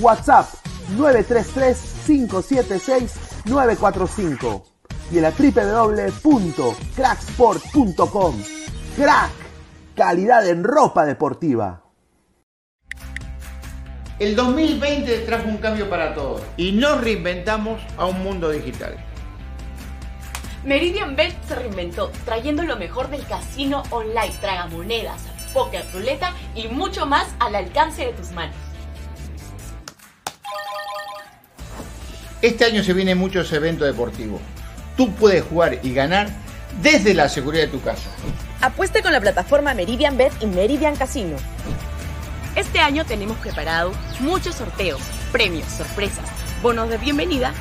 WhatsApp 933-576-945 y en la www.cracksport.com. Crack, calidad en ropa deportiva. El 2020 trajo un cambio para todos y nos reinventamos a un mundo digital. Meridian Bet se reinventó trayendo lo mejor del casino online, tragamonedas, poker, ruleta y mucho más al alcance de tus manos. Este año se vienen muchos eventos deportivos. Tú puedes jugar y ganar desde la seguridad de tu casa. Apueste con la plataforma Meridian Bet y Meridian Casino. Este año tenemos preparado muchos sorteos, premios, sorpresas, bonos de bienvenida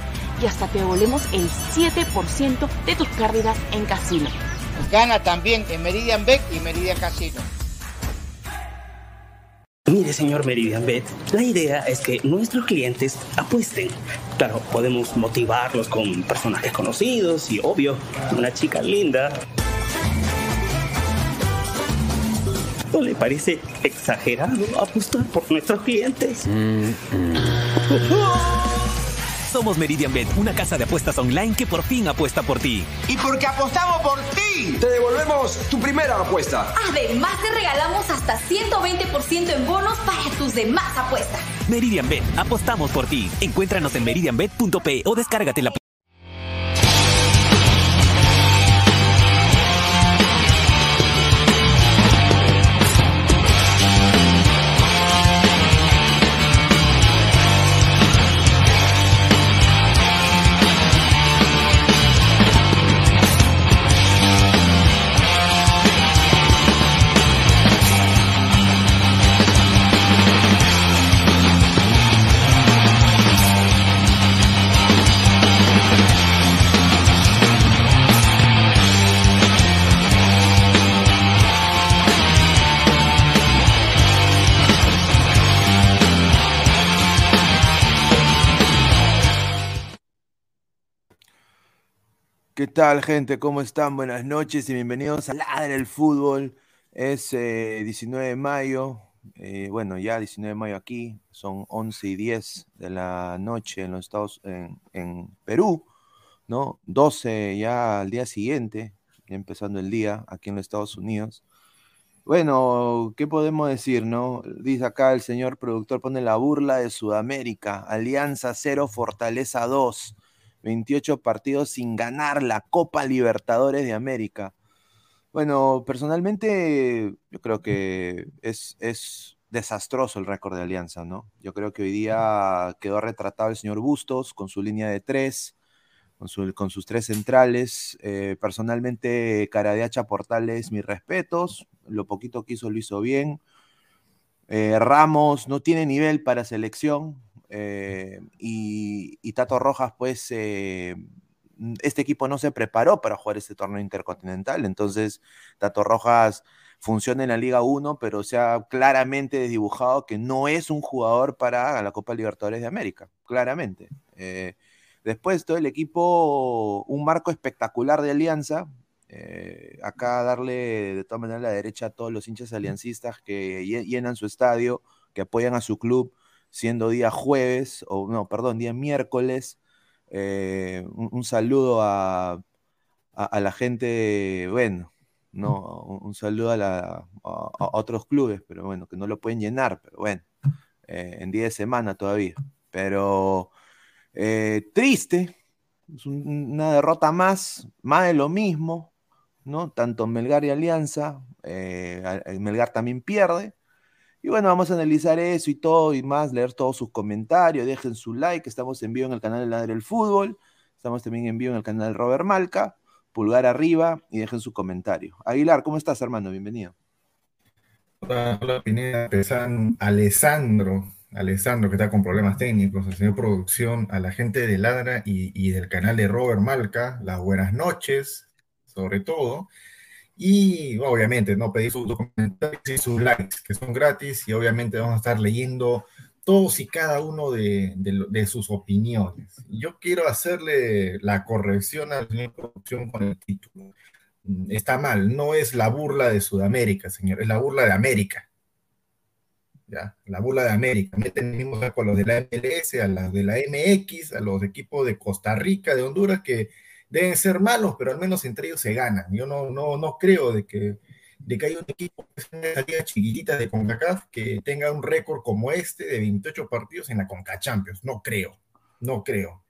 y hasta te volvemos el 7% de tus pérdidas en casino. Gana también en Meridian Bet y Meridian Casino. Mire, señor Meridian Bet, la idea es que nuestros clientes apuesten. Claro, podemos motivarlos con personajes conocidos y, obvio, una chica linda. ¿No le parece exagerado apostar por nuestros clientes? Mm, mm. Somos Meridian Bet, una casa de apuestas online que por fin apuesta por ti. Y porque apostamos por ti, te devolvemos tu primera apuesta. Además, te regalamos hasta 120% en bonos para tus demás apuestas. Meridian Bet, apostamos por ti. Encuéntranos en meridianbet.p o descárgate la ¿Qué tal, gente? ¿Cómo están? Buenas noches y bienvenidos a Ladre el Fútbol. Es 19 eh, de mayo, Eh, bueno, ya 19 de mayo aquí, son 11 y 10 de la noche en los Estados, en, en Perú, ¿no? 12 ya al día siguiente, empezando el día aquí en los Estados Unidos. Bueno, ¿qué podemos decir, no? Dice acá el señor productor, pone la burla de Sudamérica, Alianza 0, Fortaleza 2, 28 partidos sin ganar la Copa Libertadores de América. Bueno, personalmente yo creo que es, es desastroso el récord de Alianza, ¿no? Yo creo que hoy día quedó retratado el señor Bustos con su línea de tres, con, su- con sus tres centrales. Eh, personalmente, Caradeacha Portales, mis respetos. Lo poquito que hizo lo hizo bien. Eh, Ramos no tiene nivel para selección. Eh, y, Tato Rojas, pues, eh, este equipo no se preparó para jugar este torneo intercontinental. Entonces, Tato Rojas funciona en la Liga 1, pero se ha claramente desdibujado que no es un jugador para la Copa Libertadores de América, claramente. Eh, después, todo el equipo, un marco espectacular de alianza. Acá darle de todas maneras la derecha a todos los hinchas aliancistas que lle- llenan su estadio, que apoyan a su club, siendo día jueves, o no, perdón, día miércoles. Eh, un, un saludo a, a- a la gente, bueno, no, un, un saludo a, la- a- otros clubes, pero bueno, que no lo pueden llenar, pero bueno, eh, en día de semana todavía. Pero eh, triste, es un- una derrota más, más de lo mismo, ¿no? Tanto Melgar y Alianza, Melgar también pierde. Y bueno, vamos a analizar eso y todo y más, leer todos sus comentarios, dejen su like, estamos en vivo en el canal de Ladre el Fútbol, estamos también en vivo en el canal de Robert Malca, pulgar arriba y dejen su comentario. Aguilar, ¿cómo estás, hermano? Bienvenido. Hola, hola, Pineda, Pesan, Alessandro, Alessandro que está con problemas técnicos, el señor producción, a la gente de Ladra y, y del canal de Robert Malca, las buenas noches, sobre todo, y obviamente no pedir sus comentarios y sus likes, que son gratis, y obviamente vamos a estar leyendo todos y cada uno de, de lo- de sus opiniones. Yo quiero hacerle la corrección al señor producción con el título. Mm, Está mal, no es la burla de Sudamérica, señor, es la burla de América. ¿ya? La burla de América. Meten el mismo saco a los de la MLS, a los de la MX, a los equipos de Costa Rica, de Honduras, que deben ser malos, pero al menos entre ellos se ganan. Yo no, no, no creo de que, de que haya un equipo liga chiquitita de CONCACAF que tenga un récord como este de 28 partidos en la CONCA Champions. No creo, no creo.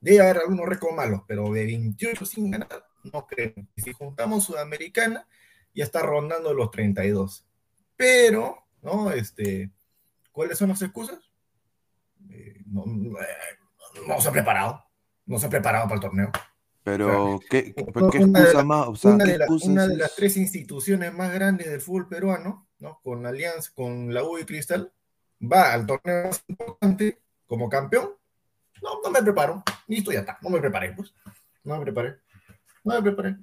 Debe haber algunos récords malos, pero de 28 sin ganar, no creo. Si juntamos Sudamericana, ya está rondando los 32. Pero, ¿no? Este, ¿cuáles son las excusas? Eh, no, no se ha preparado. No se ha preparado para el torneo. Pero, ¿qué, excusa más? O sea, una ¿qué de, la- excusa una es de las tres instituciones más grandes del fútbol peruano, ¿no? Con la Alianza, con la U y Cristal, va al torneo más importante como campeón. No, no me preparo. Listo, ya está. No me preparé, pues. No me preparé. No me preparé.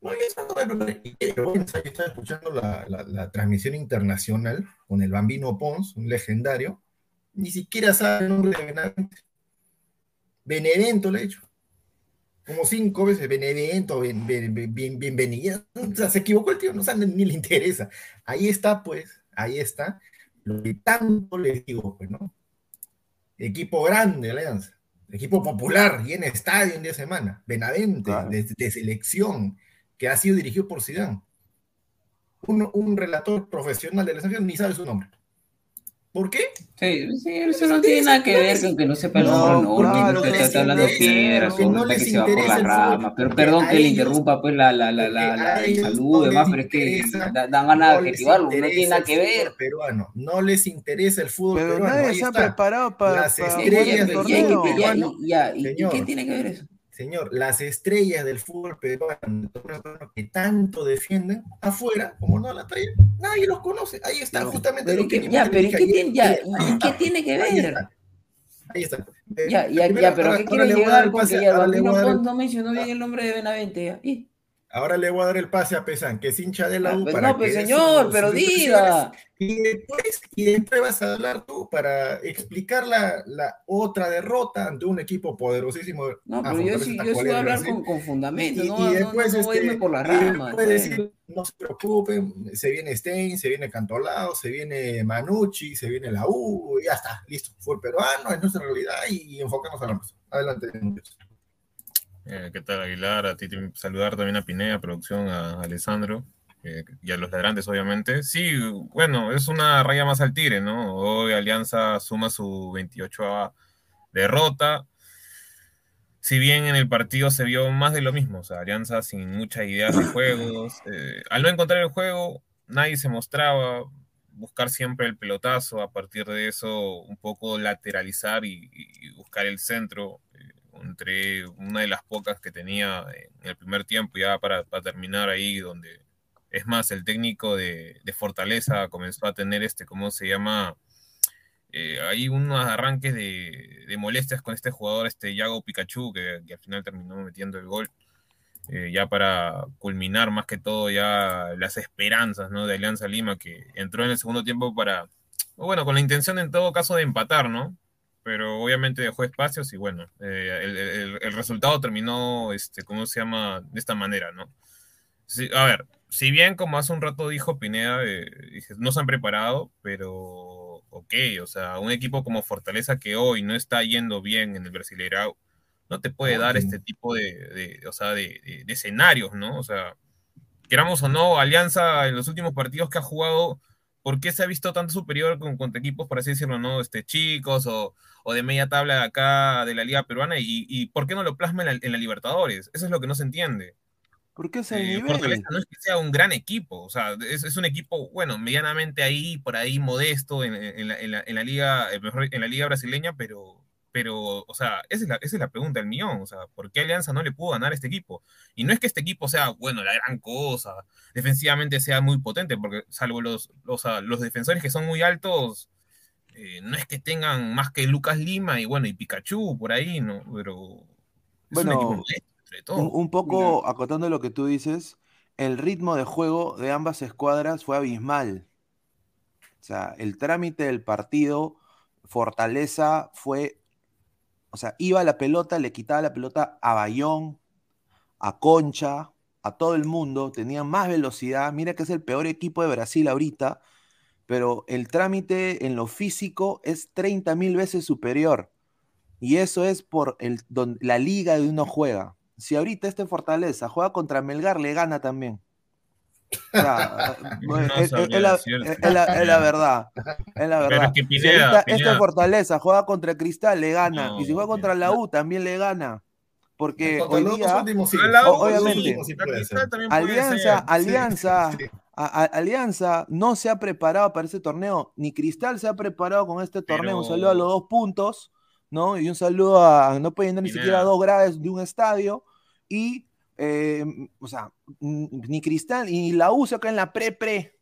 No, ya no me preparé. Yo estaba escuchando la, la- la transmisión internacional con el Bambino Pons, un legendario. Ni siquiera sabe el nombre de Benavente. Benevento le he dicho como cinco veces, Benevento, bien, bien, bien, bien- bienvenido. O sea, se equivocó el tío, no sabe, ni le interesa. Ahí está, pues, ahí está. Lo que tanto les digo, pues, ¿no? Equipo grande, Alianza. Equipo popular, y en estadio en día de semana. Benavente, Claro. de, de selección, que ha sido dirigido por Zidane. Un, un relator profesional de la selección ni sabe su nombre. ¿Por qué? Sí, sí, eso no tiene nada que ver con que no sepa el nombre, no, claro, porque no está hablando piedras, que no les que se va por fútbol, ramas, pero perdón que le interrumpa pues la, la, la, la, la- no y demás, pero es que dan ganas de adjetivarlo, no tiene nada que ver. peruano, no les interesa el fútbol Pero peruano. nadie se ha está. preparado para Las estrellas del torneo. y- ya, peruano, y- ya, y- ¿y señor. qué tiene que ver eso? Señor, las estrellas del fútbol peruano, que tanto defienden afuera, como no la traen, nadie los conoce. Ahí está justamente Pero lo ¿y que yo ya, pero ¿y dije qué ayer. tiene, ya, ¿y qué tiene que Ahí ver? está. Ahí está. Ya, ya, primero, ya, pero ¿a ahora- qué dar llegar el con pase- que ya Pons no mencionó bien el nombre de Benavente? ya? ¿Y? Ahora le voy a dar el pase a Pesan, que es hincha de la Ah, U. pues para no, pues, que señor, sus- pero sus diga. Y después, y después vas a hablar tú para explicar la, la otra derrota ante un equipo poderosísimo. No, pero yo sí, yo sí voy a hablar con, con fundamento, Y, no, y no, no, después, no voy a irme este, por ramas. pues. decir, no se preocupen, se viene Stein, se viene Cantolao, se viene Manucci, se viene la U, y ya está, listo. Fue el peruano, es nuestra realidad y enfocarnos a la. Adelante, muchachos. Eh, ¿Qué tal, Aguilar? A ti saludar también a Pinea, producción, a Alessandro eh, y a los ladrantes, obviamente. Sí, bueno, es una raya más al tigre, ¿no? Hoy Alianza suma su 28 derrota. Si bien en el partido se vio más de lo mismo, o sea, Alianza sin muchas ideas de juegos. eh, al no encontrar el juego, nadie se mostraba, buscar siempre el pelotazo, a partir de eso un poco lateralizar y, buscar el centro entre una de las pocas que tenía en el primer tiempo, ya para, para terminar ahí, donde es más, el técnico de, de Fortaleza comenzó a tener este, ¿cómo se llama? Eh, hay unos arranques de, de molestias con este jugador, este Yago Pikachu, que, que al final terminó metiendo el gol, eh, ya para culminar más que todo ya las esperanzas ¿no? de Alianza Lima, que entró en el segundo tiempo para, bueno, con la intención en todo caso de empatar, ¿no? Pero obviamente dejó espacios y bueno, eh, el, el- el resultado terminó, este, ¿cómo se llama? De esta manera, ¿no? Sí, a ver, si bien como hace un rato dijo Pineda, eh, no se han preparado, pero ok, o sea, un equipo como Fortaleza que hoy no está yendo bien en el Brasileirao, no te puede dar este tipo de, de- o sea, de, de- de escenarios, ¿no? O sea, queramos o no, Alianza en los últimos partidos que ha jugado, ¿por qué se ha visto tanto superior con, contra equipos, por así decirlo, no? Este, chicos o, o de media tabla acá de la Liga Peruana y, y ¿por qué no lo plasma en la, en la Libertadores? Eso es lo que no se entiende. Porque es el Eh, nivel. Fortaleza no es que sea un gran equipo, o sea, es, es un equipo, bueno, medianamente ahí, por ahí modesto en, en la, en la- en la liga, eh, mejor, en la liga brasileña, pero, pero, o sea, esa es, la, esa es la pregunta del millón, o sea, ¿por qué Alianza no le pudo ganar a este equipo? Y no es que este equipo sea, bueno, la gran cosa, defensivamente sea muy potente, porque salvo los, los, ah, los defensores que son muy altos, eh, no es que tengan más que Lucas Lima y bueno, y Pikachu por ahí, ¿no? Pero es un equipo Bueno, modesto, entre todo. un, un poco acotando lo que tú dices, el ritmo de juego de ambas escuadras fue abismal. O sea, el trámite del partido, Fortaleza fue, o sea, iba a la pelota, le quitaba la pelota a Bayón, a Concha, a todo el mundo, tenían más velocidad. Mira que es el peor equipo de Brasil ahorita, pero el trámite en lo físico es 30 mil veces superior. Y eso es por el, don- la liga de uno juega. Si ahorita este Fortaleza juega contra Melgar, le gana también. No es, es- sabría es la, decirte. es- la- es la verdad. Es la Pero verdad. es que Pineda, Pineda. Fortaleza juega contra Cristal, le gana. No, y si juega contra la U, también le gana. Porque hoy día, últimos sí. A obviamente, sí, Alianza. Alianza, sí. a- a- Alianza no se ha preparado para este torneo, ni Cristal se ha preparado con este torneo. Un saludo a los dos puntos, ¿no? Y un saludo a, no pueden ni siquiera dos grados de un estadio. Y, eh, o sea, n- ni Cristal y la U se acá en la pre-pre.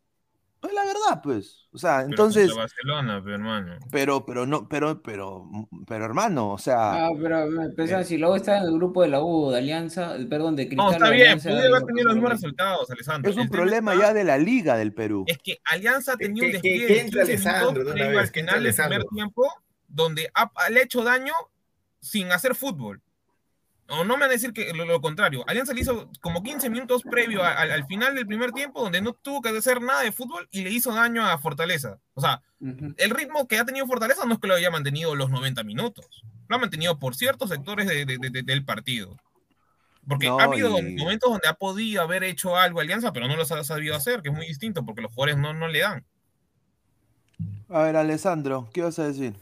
Pues la verdad, pues. O sea, Pero entonces, Barcelona, pero hermano. pero, pero no, pero, pero, pero hermano, o sea, Ah, pero me pensaba, si luego está en el grupo de la U, de Alianza, perdón, de Cristal. No, está bien, pude haber tenido los mismos resultados, Alessandro. es un El problema ya de la liga del Perú. Es que Alianza tenía un despliegue que 15 Alessandro al final del primer tiempo, donde ha, ha- le ha hecho daño sin hacer fútbol. O no me van a decir que lo, lo contrario. Alianza le hizo como 15 minutos previo a- al, al final del primer tiempo, donde no tuvo que hacer nada de fútbol y le hizo daño a Fortaleza. O sea, el ritmo que ha tenido Fortaleza no es que lo haya mantenido los 90 minutos. Lo ha mantenido por ciertos sectores de- de- de- de- del partido. Porque No, ha habido y- momentos donde ha podido haber hecho algo Alianza, pero no lo ha sabido hacer, que es muy distinto, porque los jugadores no, no le dan. A ver, Alessandro, ¿qué vas a decir?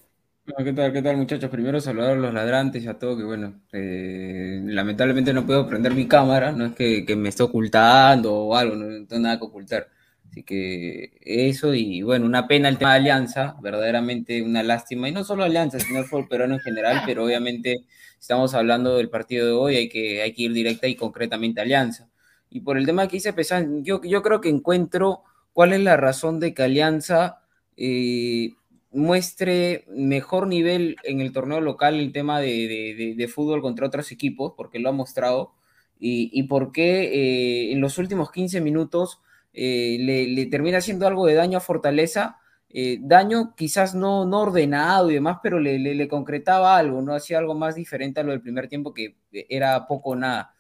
¿Qué tal, qué tal, muchachos? Primero saludar a los ladrantes y a todo, que bueno, eh, lamentablemente no puedo prender mi cámara, no es que, me esté ocultando o algo, no, tengo nada que ocultar. Así que eso, y bueno, una pena el tema de Alianza, verdaderamente una lástima, y no solo Alianza, sino el fútbol peruano en general, pero obviamente estamos hablando del partido de hoy, hay que, hay que ir directa y concretamente a Alianza. Y por el tema que hice Pesan, yo, yo creo que encuentro cuál es la razón de que Alianza eh, muestre mejor nivel en el torneo local el tema de, de- fútbol contra otros equipos, porque lo ha mostrado. y, y por qué eh, en los últimos 15 minutos eh, le, le termina haciendo algo de daño a Fortaleza. eh, daño quizás no, no ordenado y demás, pero le, le- le concretaba algo, ¿no? Hacía algo más diferente a lo del primer tiempo que era poco o nada.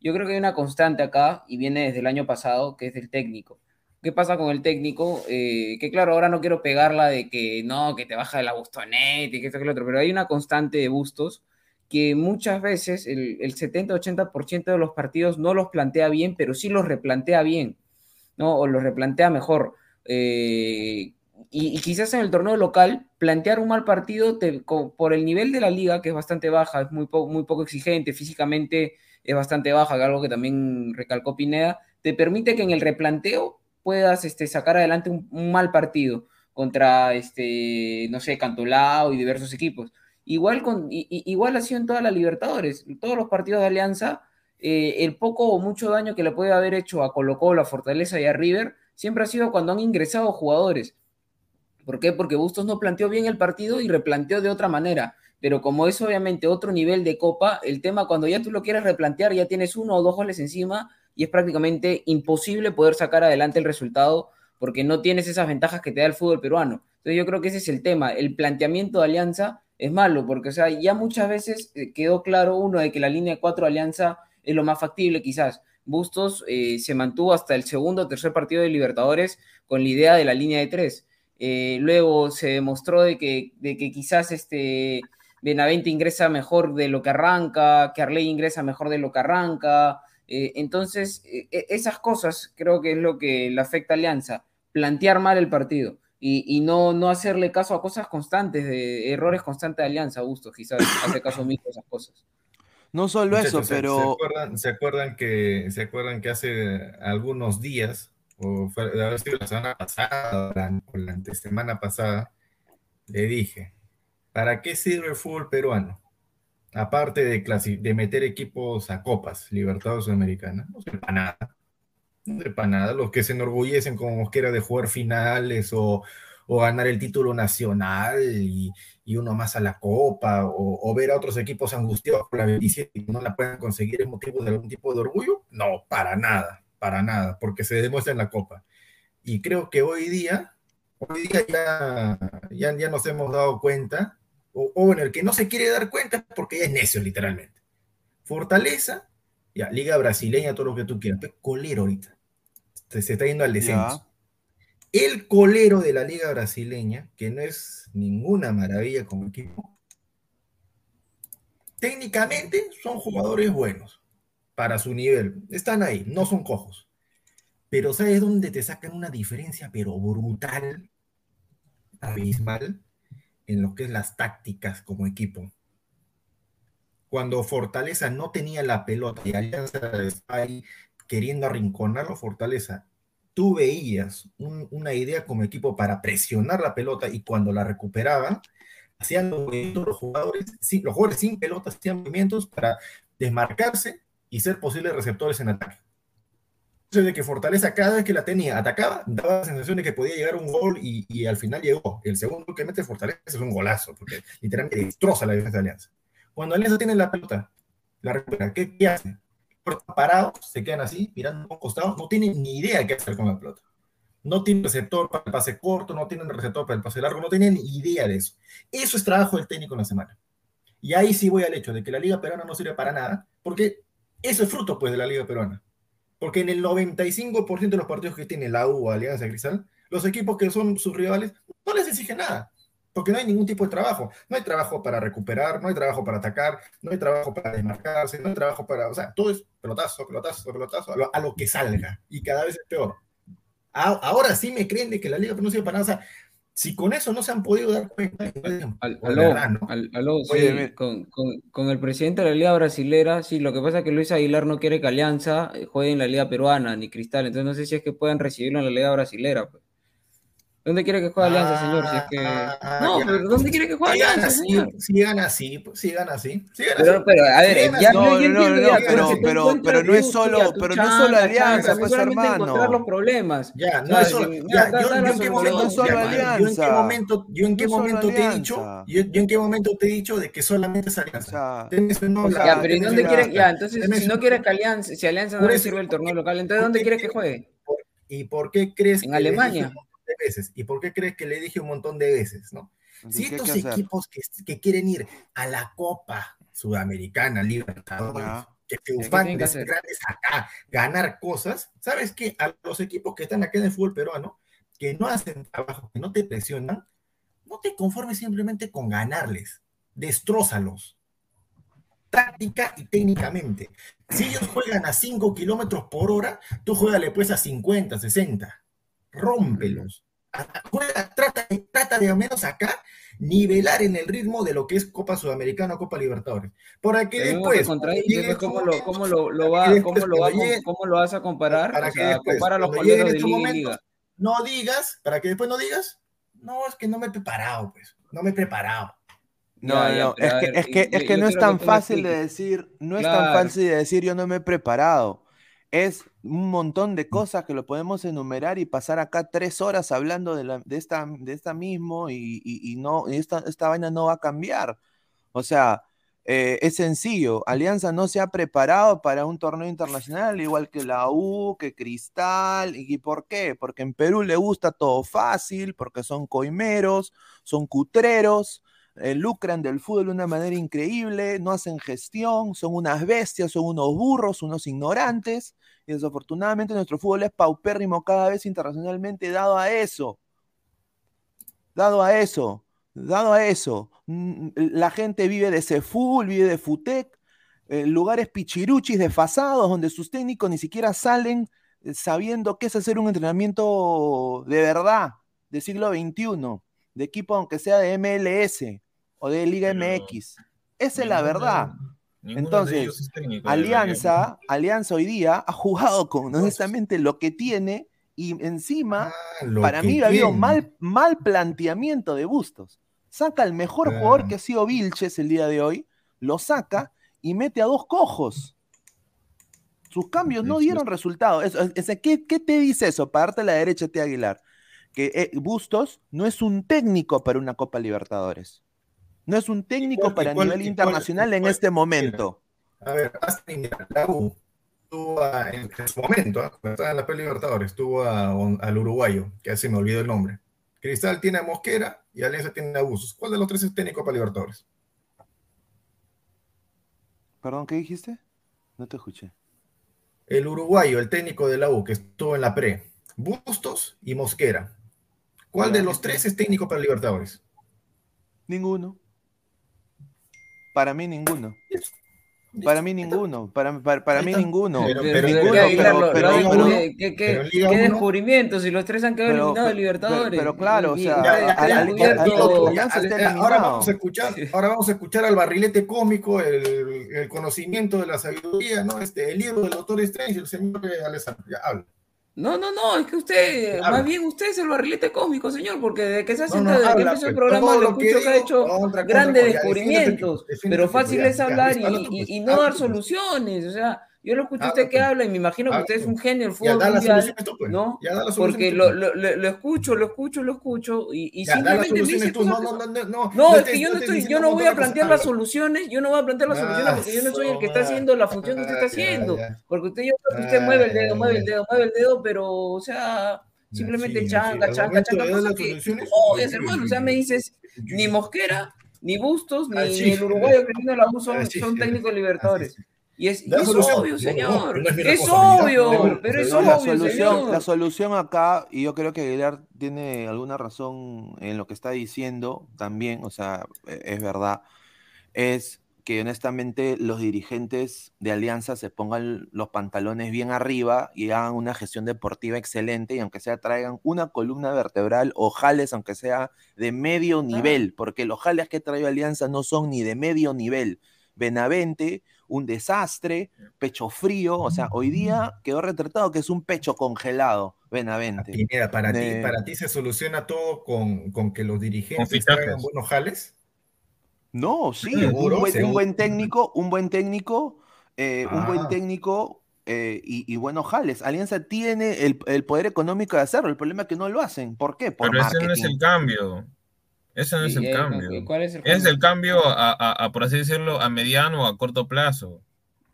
Yo creo que hay una constante acá y viene desde el año pasado, que es del técnico. ¿Qué pasa con el técnico? Eh, que claro, ahora no quiero pegarla de que no, que te baja de la bustoneta y que esto que lo otro, pero hay una constante de bustos que muchas veces el, el 70-80% de los partidos no los plantea bien, pero sí los replantea bien, ¿no? O los replantea mejor. Eh, y, quizás en el torneo local, plantear un mal partido por el nivel de la liga, que es bastante baja, es muy, muy poco exigente, físicamente es bastante baja, algo que también recalcó Pineda, te permite que en el replanteo puedas este, sacar adelante un, mal partido contra, este, no sé, Cantolao y diversos equipos. Igual, con, igual ha sido en todas las Libertadores, todos los partidos de Alianza, eh, el poco o mucho daño que le puede haber hecho a Colo Colo, a Fortaleza y a River, siempre ha sido cuando han ingresado jugadores. ¿Por qué? Porque Bustos no planteó bien el partido y replanteó de otra manera. Pero como es obviamente otro nivel de copa, el tema cuando ya tú lo quieres replantear, ya tienes uno o dos goles encima y es prácticamente imposible poder sacar adelante el resultado porque no tienes esas ventajas que te da el fútbol peruano. Entonces yo creo que ese es el tema. El planteamiento de Alianza es malo porque, o sea, ya muchas veces eh, quedó claro uno de que la línea de cuatro de Alianza es lo más factible quizás. Bustos eh, se mantuvo hasta el segundo o tercer partido de Libertadores con la idea de la línea de tres. Eh, luego se demostró de que, de que quizás este Benavente ingresa mejor de lo que arranca, que Arley ingresa mejor de lo que arranca. Eh, entonces, eh, esas cosas creo que es lo que le afecta a Alianza, plantear mal el partido y, y no, no hacerle caso a cosas constantes, de errores constantes de Alianza, Augusto, quizás hace caso omiso a esas cosas. No solo Muchachos, eso, ¿se- ¿se, pero acuerdan, se acuerdan que, ¿Se acuerdan que hace algunos días, o fue, debe haber sido la semana pasada, o la, o la antesemana pasada, le dije, ¿para qué sirve el fútbol peruano? Aparte de, de meter equipos a copas, Libertadores Sudamericana, no sirve para nada. No sirve nada. Los que se enorgullecen como Mosquera de jugar finales o, o ganar el título nacional y, y uno más a la copa o, o ver a otros equipos angustiados por la 27 y no la puedan conseguir es motivo de algún tipo de orgullo. No, para nada, para nada, porque se demuestra en la copa. Y creo que hoy día, hoy día ya, ya, ya nos hemos dado cuenta, o, o en el que no se quiere dar cuenta porque ya es necio literalmente. Fortaleza, ya, Liga Brasileña, todo lo que tú quieras, pero colero ahorita. Se, se está yendo al descenso. El colero de la Liga Brasileña, que no es ninguna maravilla como equipo, técnicamente son jugadores buenos para su nivel. Están ahí, no son cojos. Pero ¿sabes dónde te sacan una diferencia, pero brutal, abismal, en lo que es las tácticas como equipo? Cuando Fortaleza no tenía la pelota y Alianza está ahí queriendo arrinconarlo, Fortaleza, tú veías un- una idea como equipo para presionar la pelota y cuando la recuperaban, hacían movimientos los jugadores, los jugadores sin pelota hacían movimientos para desmarcarse y ser posibles receptores en ataque. De que Fortaleza cada vez que la tenía, atacaba, daba la sensación de que podía llegar un gol y, al final llegó. El segundo que mete Fortaleza es un golazo, porque literalmente destroza la defensa de Alianza. Cuando Alianza tiene la pelota, la recupera, ¿qué, qué hace? Parados, se quedan así, mirando a un costado, no tienen ni idea qué hacer con la pelota. No tienen receptor para el pase corto, no tienen receptor para el pase largo, no tienen idea de eso. Eso es trabajo del técnico en la semana. Y ahí sí voy al hecho de que la Liga Peruana no sirve para nada, porque eso es fruto pues de la Liga Peruana. Porque en el 95% de los partidos que tiene la U o Alianza Cristal, los equipos que son sus rivales no les exigen nada, porque no hay ningún tipo de trabajo. No hay trabajo para recuperar, no hay trabajo para atacar, no hay trabajo para desmarcarse, no hay trabajo para. O sea, todo es pelotazo, pelotazo, pelotazo, a lo, que salga. Y cada vez es peor. Ahora sí me creen de que la Liga sirve para nada. Si con eso no se han podido dar cuenta, Al- pues, Aló, verdad, ¿no? al- aló, sí, Oye, con, con- con el presidente de la Liga Brasilera, sí, lo que pasa es que Luis Aguilar no quiere que Alianza eh, juegue en la Liga Peruana ni Cristal, entonces no sé si es que puedan recibirlo en la Liga Brasilera. pues. ¿Dónde quiere que juegue Alianza, señor? Si es que... Ah, no, pero ¿dónde quiere que juegue Alianza, así, señor? si gana así, pues, si gana así. gana Pero, así. pero, a ver, ya así. no, no, ya, no, pero- pero- pero no es solo- pero no es solo Alianza, pues, hermano. encontrar los problemas. Ya, no es solo. ya, yo, en qué momento, No yo en qué Alianza. momento, yo en qué No solo momento te he dicho, yo, en qué momento te he dicho de que solamente es Alianza. Ya, pero ¿y tienes dónde una- quiere? Ya, entonces, si no un- quiere que Alianza, si Alianza no le sirve el torneo local, entonces ¿dónde quiere que juegue? ¿Y por qué crees En que dije Alemania. De veces? ¿Y por qué crees que le dije un montón de veces, no? Si ¿qué hay estos que equipos que, que quieren ir a la Copa Sudamericana, Libertadores, que ¿qué tienen que triunfan de hacer? ser grandes acá, ganar cosas, ¿sabes qué? A los equipos que están acá en el fútbol peruano, que no hacen trabajo, que no te presionan, no te conformes simplemente con ganarles, destrózalos, táctica y técnicamente. Si ellos juegan a 5 kilómetros por hora, tú juégale pues a 50, 60. Rómpelos. Juega, trata, trata de al menos acá nivelar en el ritmo de lo que es Copa Sudamericana o Copa Libertadores. Para que después, ¿cómo lo, vas a comparar? para o que sea, después, compara los de Liga momentos, Liga. no digas, para que después no digas, no, es que no me he preparado, pues, no me he preparado. No, Ya, no, no, es que, ver, es que, es que yo no es tan fácil de decir, no es tan Claro. fácil de decir yo no me he preparado. Es un montón de cosas que lo podemos enumerar y pasar acá tres horas hablando de, la- de esta, de esta mismo y, y- no, y esta, esta vaina no va a cambiar. O sea, eh, es sencillo. Alianza no se ha preparado para un torneo internacional, igual que la U, que Cristal. ¿Y por qué? Porque en Perú le gusta todo fácil, porque son coimeros, son cutreros, eh, lucran del fútbol de una manera increíble, no hacen gestión, son unas bestias, son unos burros, unos ignorantes. Y desafortunadamente nuestro fútbol es paupérrimo cada vez internacionalmente dado a eso. Dado a eso, dado a eso. La gente vive de fútbol, vive de Futec, eh, lugares pichiruchis desfasados donde sus técnicos ni siquiera salen eh, sabiendo qué es hacer un entrenamiento de verdad, del siglo XXI, de equipo aunque sea de MLS o de Liga MX. Esa es la verdad. Ninguno Entonces, técnico. Alianza, Alianza hoy día ha jugado con honestamente lo que tiene y encima, Ah, para mí ha habido tiene. mal, mal planteamiento de Bustos. Saca al mejor jugador que ha sido Vilches el día de hoy, lo saca y mete a dos cojos. Sus cambios no dieron resultado. Es- es- ¿qué, qué te dice eso? Para darte la derecha, T. Aguilar. Que eh, Bustos no es un técnico para una Copa Libertadores. No es un técnico cuál- para cuál- nivel cuál- internacional en este momento. A ver, hasta mira, la U tuvo a- en, su momento, ¿ah? cuando estaba en la P Libertadores, tuvo a- al uruguayo, que así me olvidó el nombre. Cristal tiene a Mosquera y Alianza tiene a Buzos. ¿Cuál de los tres es técnico para Libertadores? Perdón, ¿qué dijiste? No te escuché. El uruguayo, el técnico de la U, que estuvo en la pre, Bustos y Mosquera. ¿Cuál de los tres es técnico para Libertadores? Ninguno. Para mí ninguno. Para mí ninguno. Para, para, para mí ninguno. Pero- Pero, ninguno, ¿qué, Aguilar, pero- lo- pero- lo- pero- ¿qué- qué- pero en qué- Liga qué uno- descubrimiento? Si los tres han quedado Pero- eliminados de Libertadores. pero claro, o sea, Ahora vamos a escuchar, ahora vamos a escuchar al barrilete cómico, el, el conocimiento de la sabiduría, ¿no? Este, el libro del doctor Strange, el señor eh, Alessandro. Ya habla. No, no, no, es que usted, más bien usted es el barrilete cósmico, señor, porque desde que se ha sentado, no, desde que empezó el pues, programa, lo lo que escucho que ha hecho contra, grandes contra, descubrimientos, pero fácil ya, es ya, hablar y, y- pues, y no dar pues. soluciones, o sea, yo lo escucho a Habla usted que habla y me imagino que Habla usted es un genio del Ya fútbol da las mundial, tú, pues. ¿no? Ya da Porque soluciones lo, lo, lo- lo escucho, lo escucho, lo escucho y, Ya, simplemente me dice tú. cosas No, no, son- no, no, no. No, es que yo no estoy, yo no voy a plantear cosas. las soluciones, yo no voy a plantear las soluciones Ah, porque yo no soy el que está ah, haciendo la función que usted está ah, ya, haciendo. ya. Porque usted yo usted Ah, mueve el dedo, ya, mueve el ya. dedo, mueve el dedo, pero, o sea, simplemente sí, chanca, sí. Al chanca, momento chanca, de dar cosa las que es sí, hermano, o sea, me dices, ni Mosquera, ni Bustos, ni, Ah, el uruguayo que tiene la U son, Ah, técnicos libertadores. Y es, es solución. obvio, No, señor. no, no es es obvio, pero es no, la obvio, solución, señor. la solución acá, y yo creo que Aguilar tiene alguna razón en lo que está diciendo también, o sea, e- es verdad, es que honestamente los dirigentes de Alianza se pongan los pantalones bien arriba y hagan una gestión deportiva excelente y aunque sea traigan una columna vertebral o jales, aunque sea de medio nivel, porque los jales que trae Alianza no son ni de medio nivel. Benavente, un desastre, pecho frío, o sea, hoy día quedó retratado que es un pecho congelado, Benavente. Pineda, para, ti, para ti se soluciona todo con, con que los dirigentes traigan buenos jales. No, sí, Seguro, un, buen, un seguro. buen técnico, un buen técnico, eh, un buen Ah. técnico eh, y, y buenos jales. Alianza tiene el, el poder económico de hacerlo, el problema es que no lo hacen. ¿Por qué? Por Pero ese no es el cambio. Ese no es el cambio. ¿Cuál es el Es cambio? el cambio a, a- a, por así decirlo, a mediano o a corto plazo.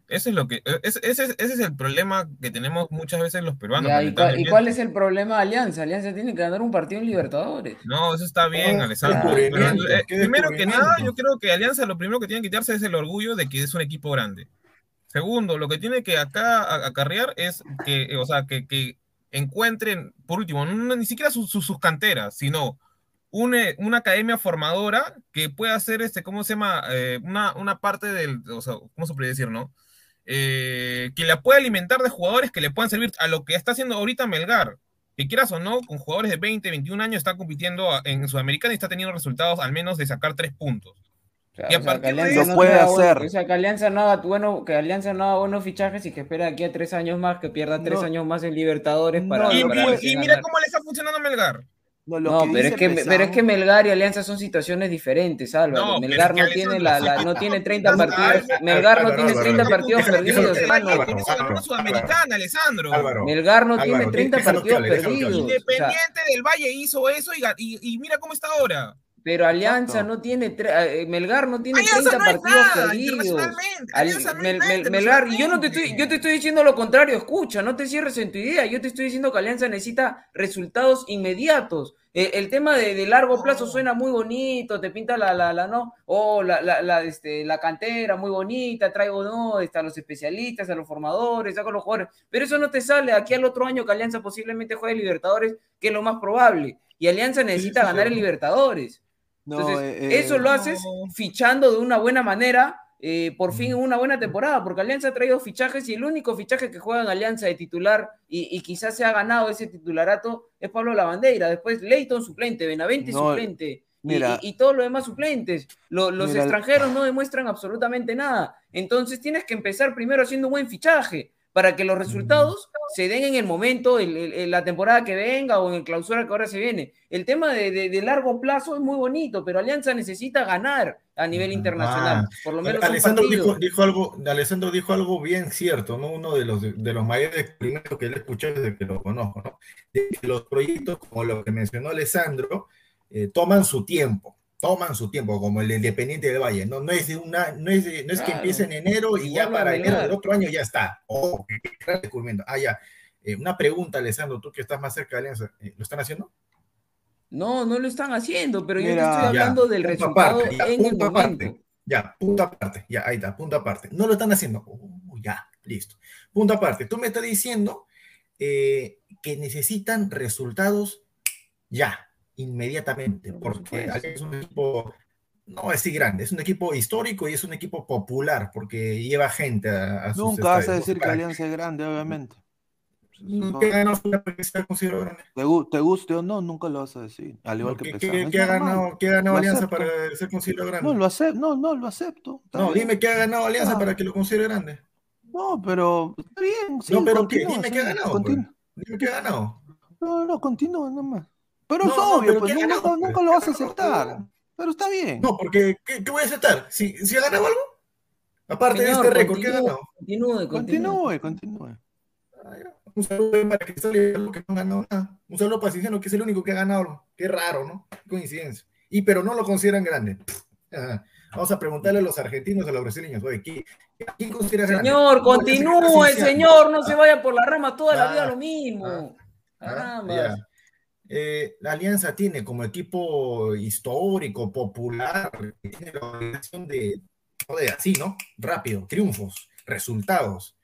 Ese es lo que, ese, ese es- ese es el problema que tenemos muchas veces los peruanos. Ya, ¿y, cuál, y cuál es el problema de Alianza? Alianza tiene que ganar un partido en Libertadores. No, eso está bien, Ah, Alessandro. Pero, eh, primero que nada, yo creo que Alianza lo primero que tiene que quitarse es el orgullo de que es un equipo grande. Segundo, lo que tiene que acá a- acarrear es que, eh, o sea, que, que encuentren, por último, no- ni siquiera sus, sus, sus canteras, sino una, una academia formadora que pueda hacer, este, ¿cómo se llama? Eh, una, una parte del, o sea, ¿cómo se puede decir, no? Eh, que la pueda alimentar de jugadores que le puedan servir a lo que está haciendo ahorita Melgar. Que quieras o no, con jugadores de 20, 21 años está compitiendo a- en Sudamericana y está teniendo resultados al menos de sacar tres puntos. Y a o sea, que de Alianza eso no puede tenga buen- hacer. o sea, que Alianza no haga bueno, que Alianza no haga buenos fichajes y que espera aquí a tres años más, que pierda tres No. años más en Libertadores para, No, Y, para y- y mira cómo le está funcionando a Melgar. No, lo No, que pero es, que, Pesán- pero es que Melgar y Alianza son situaciones diferentes, Álvaro. No, Melgar no tiene, la, la- no tiene tú 30 estás- partidos. Melgar no tiene Álvaro, 30 Álvaro, partidos perdidos, hermano. Sudamericana, Alessandro. Melgar no tiene Álvaro, 30 déjalo que partidos perdidos. Independiente del Valle hizo eso y mira cómo está ahora. Pero Alianza Exacto. no tiene, tre- eh, Melgar no tiene Alianza 30 no partidos nada perdidos. es Mel- Mel- Melgar, y yo no te estoy, yo te estoy diciendo lo contrario, escucha, no te cierres en tu idea, yo te estoy diciendo que Alianza necesita resultados inmediatos. Eh, el tema de, de largo plazo suena muy bonito, te pinta la, la, la, no, oh, la, la, la, este, la cantera muy bonita, traigo, no, está, a los especialistas, a los formadores, saco a los jugadores, pero eso no te sale aquí al otro año que Alianza posiblemente juegue Libertadores, que es lo más probable, y Alianza necesita sí, ganar sí. en Libertadores. No, Entonces, eh, eh, eso lo haces no. fichando de una buena manera, eh, por fin en una buena temporada, porque Alianza ha traído fichajes y el único fichaje que juega en Alianza de titular y, y quizás se ha ganado ese titularato es Pablo Lavandeira. Después Leighton suplente, Benavente No, suplente. y- mira. y, y todos los demás suplentes. Lo- los Mira, extranjeros no demuestran absolutamente nada. Entonces tienes que empezar primero haciendo un buen fichaje para que los resultados se den en el momento, el- la temporada que venga o en el clausura que ahora se viene. El tema de, de- de largo plazo es muy bonito, pero Alianza necesita ganar a nivel internacional. Ah. por lo menos Alessandro dijo, dijo algo, Alessandro dijo algo bien cierto, ¿no? Uno de los, de los mayores primeros que le he escuchado desde que lo conozco, ¿no? De que los proyectos, como lo que mencionó Alessandro, eh, toman su tiempo, toman su tiempo, como el de Independiente del Valle, ¿no? No es, de una, no es, de- no es que empiece en enero y ya Igual para enero del otro año ya está. Oh. Ah, ya. Eh, una pregunta, Alessandro, tú que estás más cerca de Alianza, ¿eh, ¿lo están haciendo? No, no lo están haciendo, pero yo te Mira, estoy Ya, hablando del punto resultado aparte, ya, en el momento. aparte. Ya, punto aparte, ya, ahí está, punto aparte. No lo están haciendo. Uh, ya, listo. Punto aparte. Tú me estás diciendo eh, que necesitan resultados ya, inmediatamente, Por porque es un equipo, no decir grande, es un equipo histórico y es un equipo popular, porque lleva gente a, a sus Nunca vas a decir que Alianza es grande, obviamente. ¿Qué ganó para que sea considerado grande? Te, te guste o no, nunca lo vas a decir. Al igual que ¿Qué, Pesán. qué- Es qué ha ganado, qué ha ganado Alianza acepto. para ser considerado grande? No, lo acepto. No, no, lo acepto. No, dime qué ha ganado Alianza Ah. para que lo considere grande. No, pero está bien. Sí, no, pero dime sí, qué ha ganado. pues. Dime qué ha ganado. No, no, continúa nomás. Pero No, es no, obvio, pero pues ¿qué ha nunca, ganado, nunca lo vas a aceptar. Pero está bien. No, porque ¿qué, qué voy a aceptar? ¿Si, si ha ganado algo? Aparte de este récord, ¿qué ha ganado? Continúe, continúe. Continúe, continúe. Ah. Un saludo para algo que no ha ganado nada. Un saludo para Cinciano, que es el único que ha ganado. Qué raro, ¿no? Qué coincidencia. Y pero no lo consideran grande. Ajá. Vamos a preguntarle a los argentinos, a los brasileños, oye, ¿quién, quién considera grande? Señor, continúe, señor, no se vaya por la rama toda la Ah, vida lo mismo. Ah, Caramba. Eh, la Alianza tiene como equipo histórico, popular, tiene la obligación de, así, ¿no? Rápido, triunfos, resultados.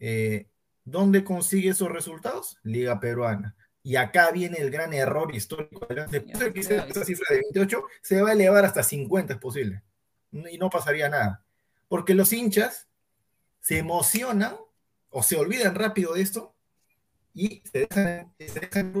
Eh, ¿Dónde consigue esos resultados? Liga Peruana. Y acá viene el gran error histórico. Después de que sea esa cifra de 28, se va a elevar hasta 50, es posible. Y no pasaría nada. Porque los hinchas se emocionan o se olvidan rápido de esto y se dejan, se dejan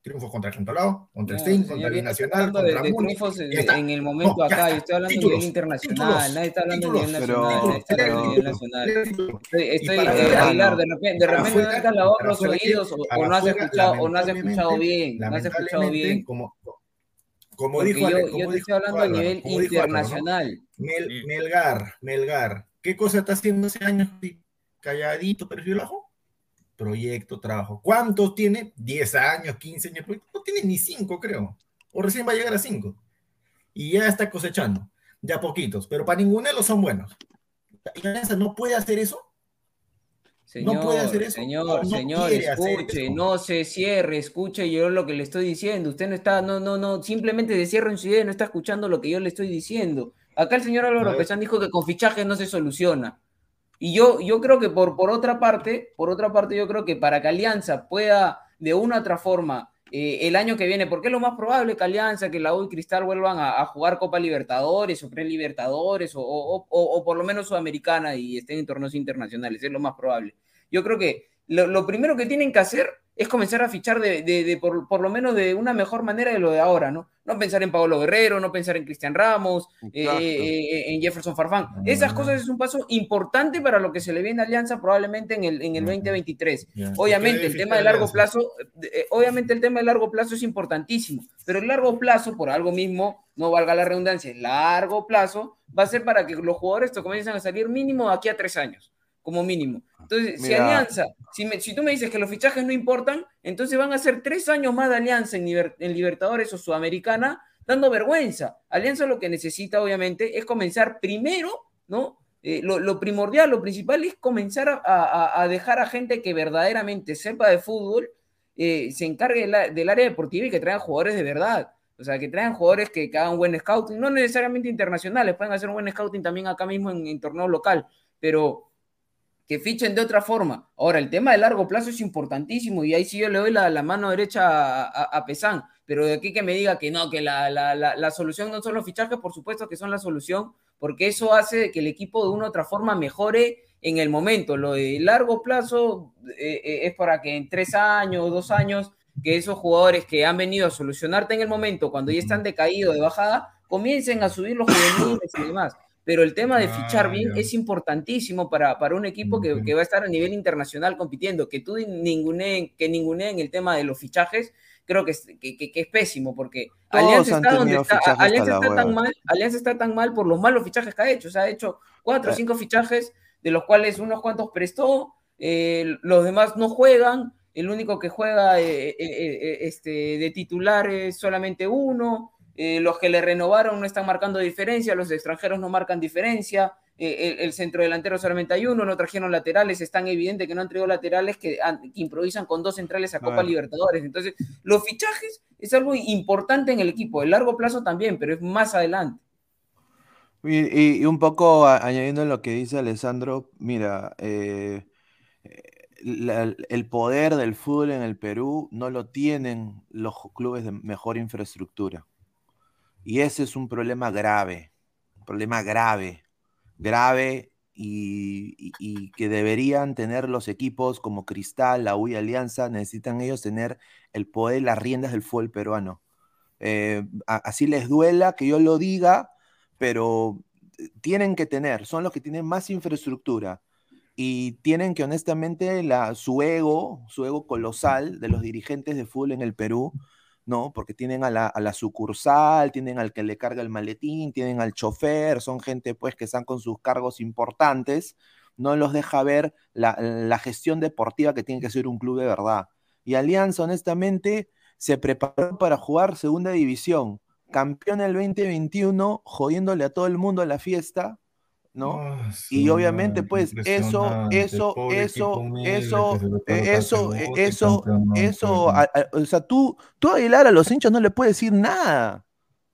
triunfos contra el Cantolao, contra No, Stein, señor, contra el Nacional, de, contra de Muni. triunfos en, ya está. en el momento No, acá, yo estoy hablando Títulos, a nivel internacional, títulos, nadie está hablando títulos, a nivel pero- nacional, nadie está hablando a nivel pero- nacional. Estoy, estoy para eh, Aguilar, de repente, de repente no afuera, te has lavado para los oídos o, no has escuchado, o no has escuchado bien, no has escuchado bien. Como, como Porque dijo, yo, Ale- yo como te dijo estoy hablando a Álvaro, nivel como Álvaro, ¿no? internacional. Mel-. Melgar, Melgar. ¿Qué cosa está haciendo hace años? Calladito, perfil bajo. Proyecto, trabajo. ¿Cuántos tiene? 10 años, 15 años. No tiene ni 5, creo. O recién va a llegar a 5. Y ya está cosechando. Ya poquitos. Pero para ninguno de los son buenos. ¿Y Alianza no puede hacer eso? Señor, No puede hacer eso. señor, No, no señor, escuche, no se cierre, escuche yo lo que le estoy diciendo. Usted no está, no, no, no, simplemente se cierra en su idea no está escuchando lo que yo le estoy diciendo. Acá el señor A Álvaro. Pesán dijo que con fichajes no se soluciona. Y yo, yo creo que por, por otra parte, por otra parte, yo creo que para que Alianza pueda de una u otra forma eh, el año que viene, porque es lo más probable que Alianza, que la U y Cristal vuelvan a, jugar Copa Libertadores o Pre-Libertadores o, o- por lo menos Sudamericana y estén en torneos internacionales, es lo más probable. Yo creo que lo primero que tienen que hacer es comenzar a fichar de, de- de por, por lo menos de una mejor manera de lo de ahora, ¿no? No pensar en Pablo Guerrero, no pensar en Cristian Ramos, eh, Exacto. eh, en Jefferson Farfán. Esas cosas es un paso importante para lo que se le viene a Alianza probablemente en el, en el 2023. Ya. Obviamente, ¿Qué el tema de largo plazo, eh, obviamente el tema de largo plazo es importantísimo, pero el largo plazo, por algo mismo, no valga la redundancia, el largo plazo va a ser para que los jugadores comiencen a salir mínimo de aquí a tres años, como mínimo. Entonces, si Mira. Alianza, si, me- si tú me dices que los fichajes no importan, entonces van a ser tres años más de Alianza en, Liber- en Libertadores o Sudamericana, dando vergüenza. Alianza lo que necesita, obviamente, es comenzar primero, ¿no? Eh, lo, lo primordial, lo principal es comenzar a, a- a dejar a gente que verdaderamente sepa de fútbol, eh, se encargue de la- del área deportiva y que traigan jugadores de verdad. O sea, que traigan jugadores que, que hagan buen scouting, no necesariamente internacionales, pueden hacer un buen scouting también acá mismo en, en torneo local, pero que fichen de otra forma. Ahora, el tema de largo plazo es importantísimo y ahí sí yo le doy la, mano derecha a, a, Pesán, pero de aquí que me diga que no, que la, la, la, solución no son los fichajes, por supuesto que son la solución, porque eso hace que el equipo de una otra forma mejore en el momento. Lo de largo plazo eh, eh, es para que en tres años, dos años, que esos jugadores que han venido a solucionarte en el momento, cuando ya están decaídos de bajada, comiencen a subir los juveniles y demás. Pero el tema de Ah, fichar bien ya. es importantísimo para, para un equipo que, que va a estar a nivel internacional compitiendo. Que tú ninguneen, que ninguneen el tema de los fichajes, creo que es, que, que- que es pésimo, porque Alianza está donde está, Alianza está tan mal, Alianza está tan mal por los malos fichajes que ha hecho. O sea, ha hecho cuatro o Eh. cinco fichajes, de los cuales unos cuantos prestó, eh, los demás no juegan. El único que juega eh, eh, eh, este, de titular es solamente uno. Eh, los que le renovaron no están marcando diferencia, los extranjeros no marcan diferencia. eh, el, el centro delantero solamente hay uno, no trajeron laterales, es tan evidente que no han traído laterales que, improvisan con dos centrales a Copa. Libertadores. Entonces, los fichajes es algo importante en el equipo, el largo plazo también, pero es más adelante. Y, un poco a- añadiendo lo que dice Alessandro, mira, eh, la- el poder del fútbol en el Perú no lo tienen los clubes de mejor infraestructura. Y ese es un problema grave, un problema grave, grave y, que deberían tener los equipos como Cristal, la U y Alianza, necesitan ellos tener el poder, las riendas del fútbol peruano. Eh, así les duela que yo lo diga, pero eh, tienen que tener, son los que tienen más infraestructura y tienen que honestamente la, su ego, su ego colosal de los dirigentes de fútbol en el Perú, ¿no? Porque tienen a la, a la sucursal, tienen al que le carga el maletín, tienen al chofer, son gente pues que están con sus cargos importantes, no los deja ver la, la gestión deportiva que tiene que ser un club de verdad. Y Alianza, honestamente, se preparó para jugar segunda división, campeón el 2021, jodiéndole a todo el mundo la fiesta, ¿no? Ah, Y obviamente, pues, eso, eso, eso, eso, eh, eso, eh, eso, eso, a- a- o sea, tú, tú a Aguilar a los hinchas no le puedes decir nada.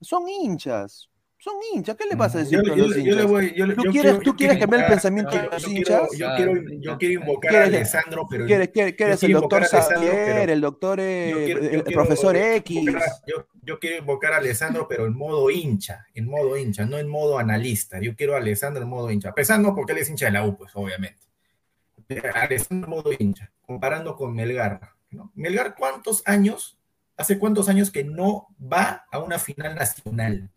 Son hinchas, son hinchas. ¿Qué le vas a decir Yo, a yo- los yo le hinchas? voy, yo, le- ¿Tú yo quieres, quiero- tú yo quieres cambiar el pensamiento de yo- los yo hinchas? quiero- yo quiero, yo quiero invocar a ¿Quieres- Alessandro, pero ¿Quieres, quieres, el doctor invocar a Alessandro, Xavier, pero- el doctor, eh, el quiero profesor X? yo, yo quiero invocar a Alessandro, pero en modo hincha, en modo hincha, no en modo analista. Yo quiero a Alessandro en modo hincha. A pesar no porque él es hincha de la U, pues, obviamente. Alessandro modo hincha, comparando con Melgar. ¿no? Melgar, ¿cuántos años, hace cuántos años que no va a una final nacional?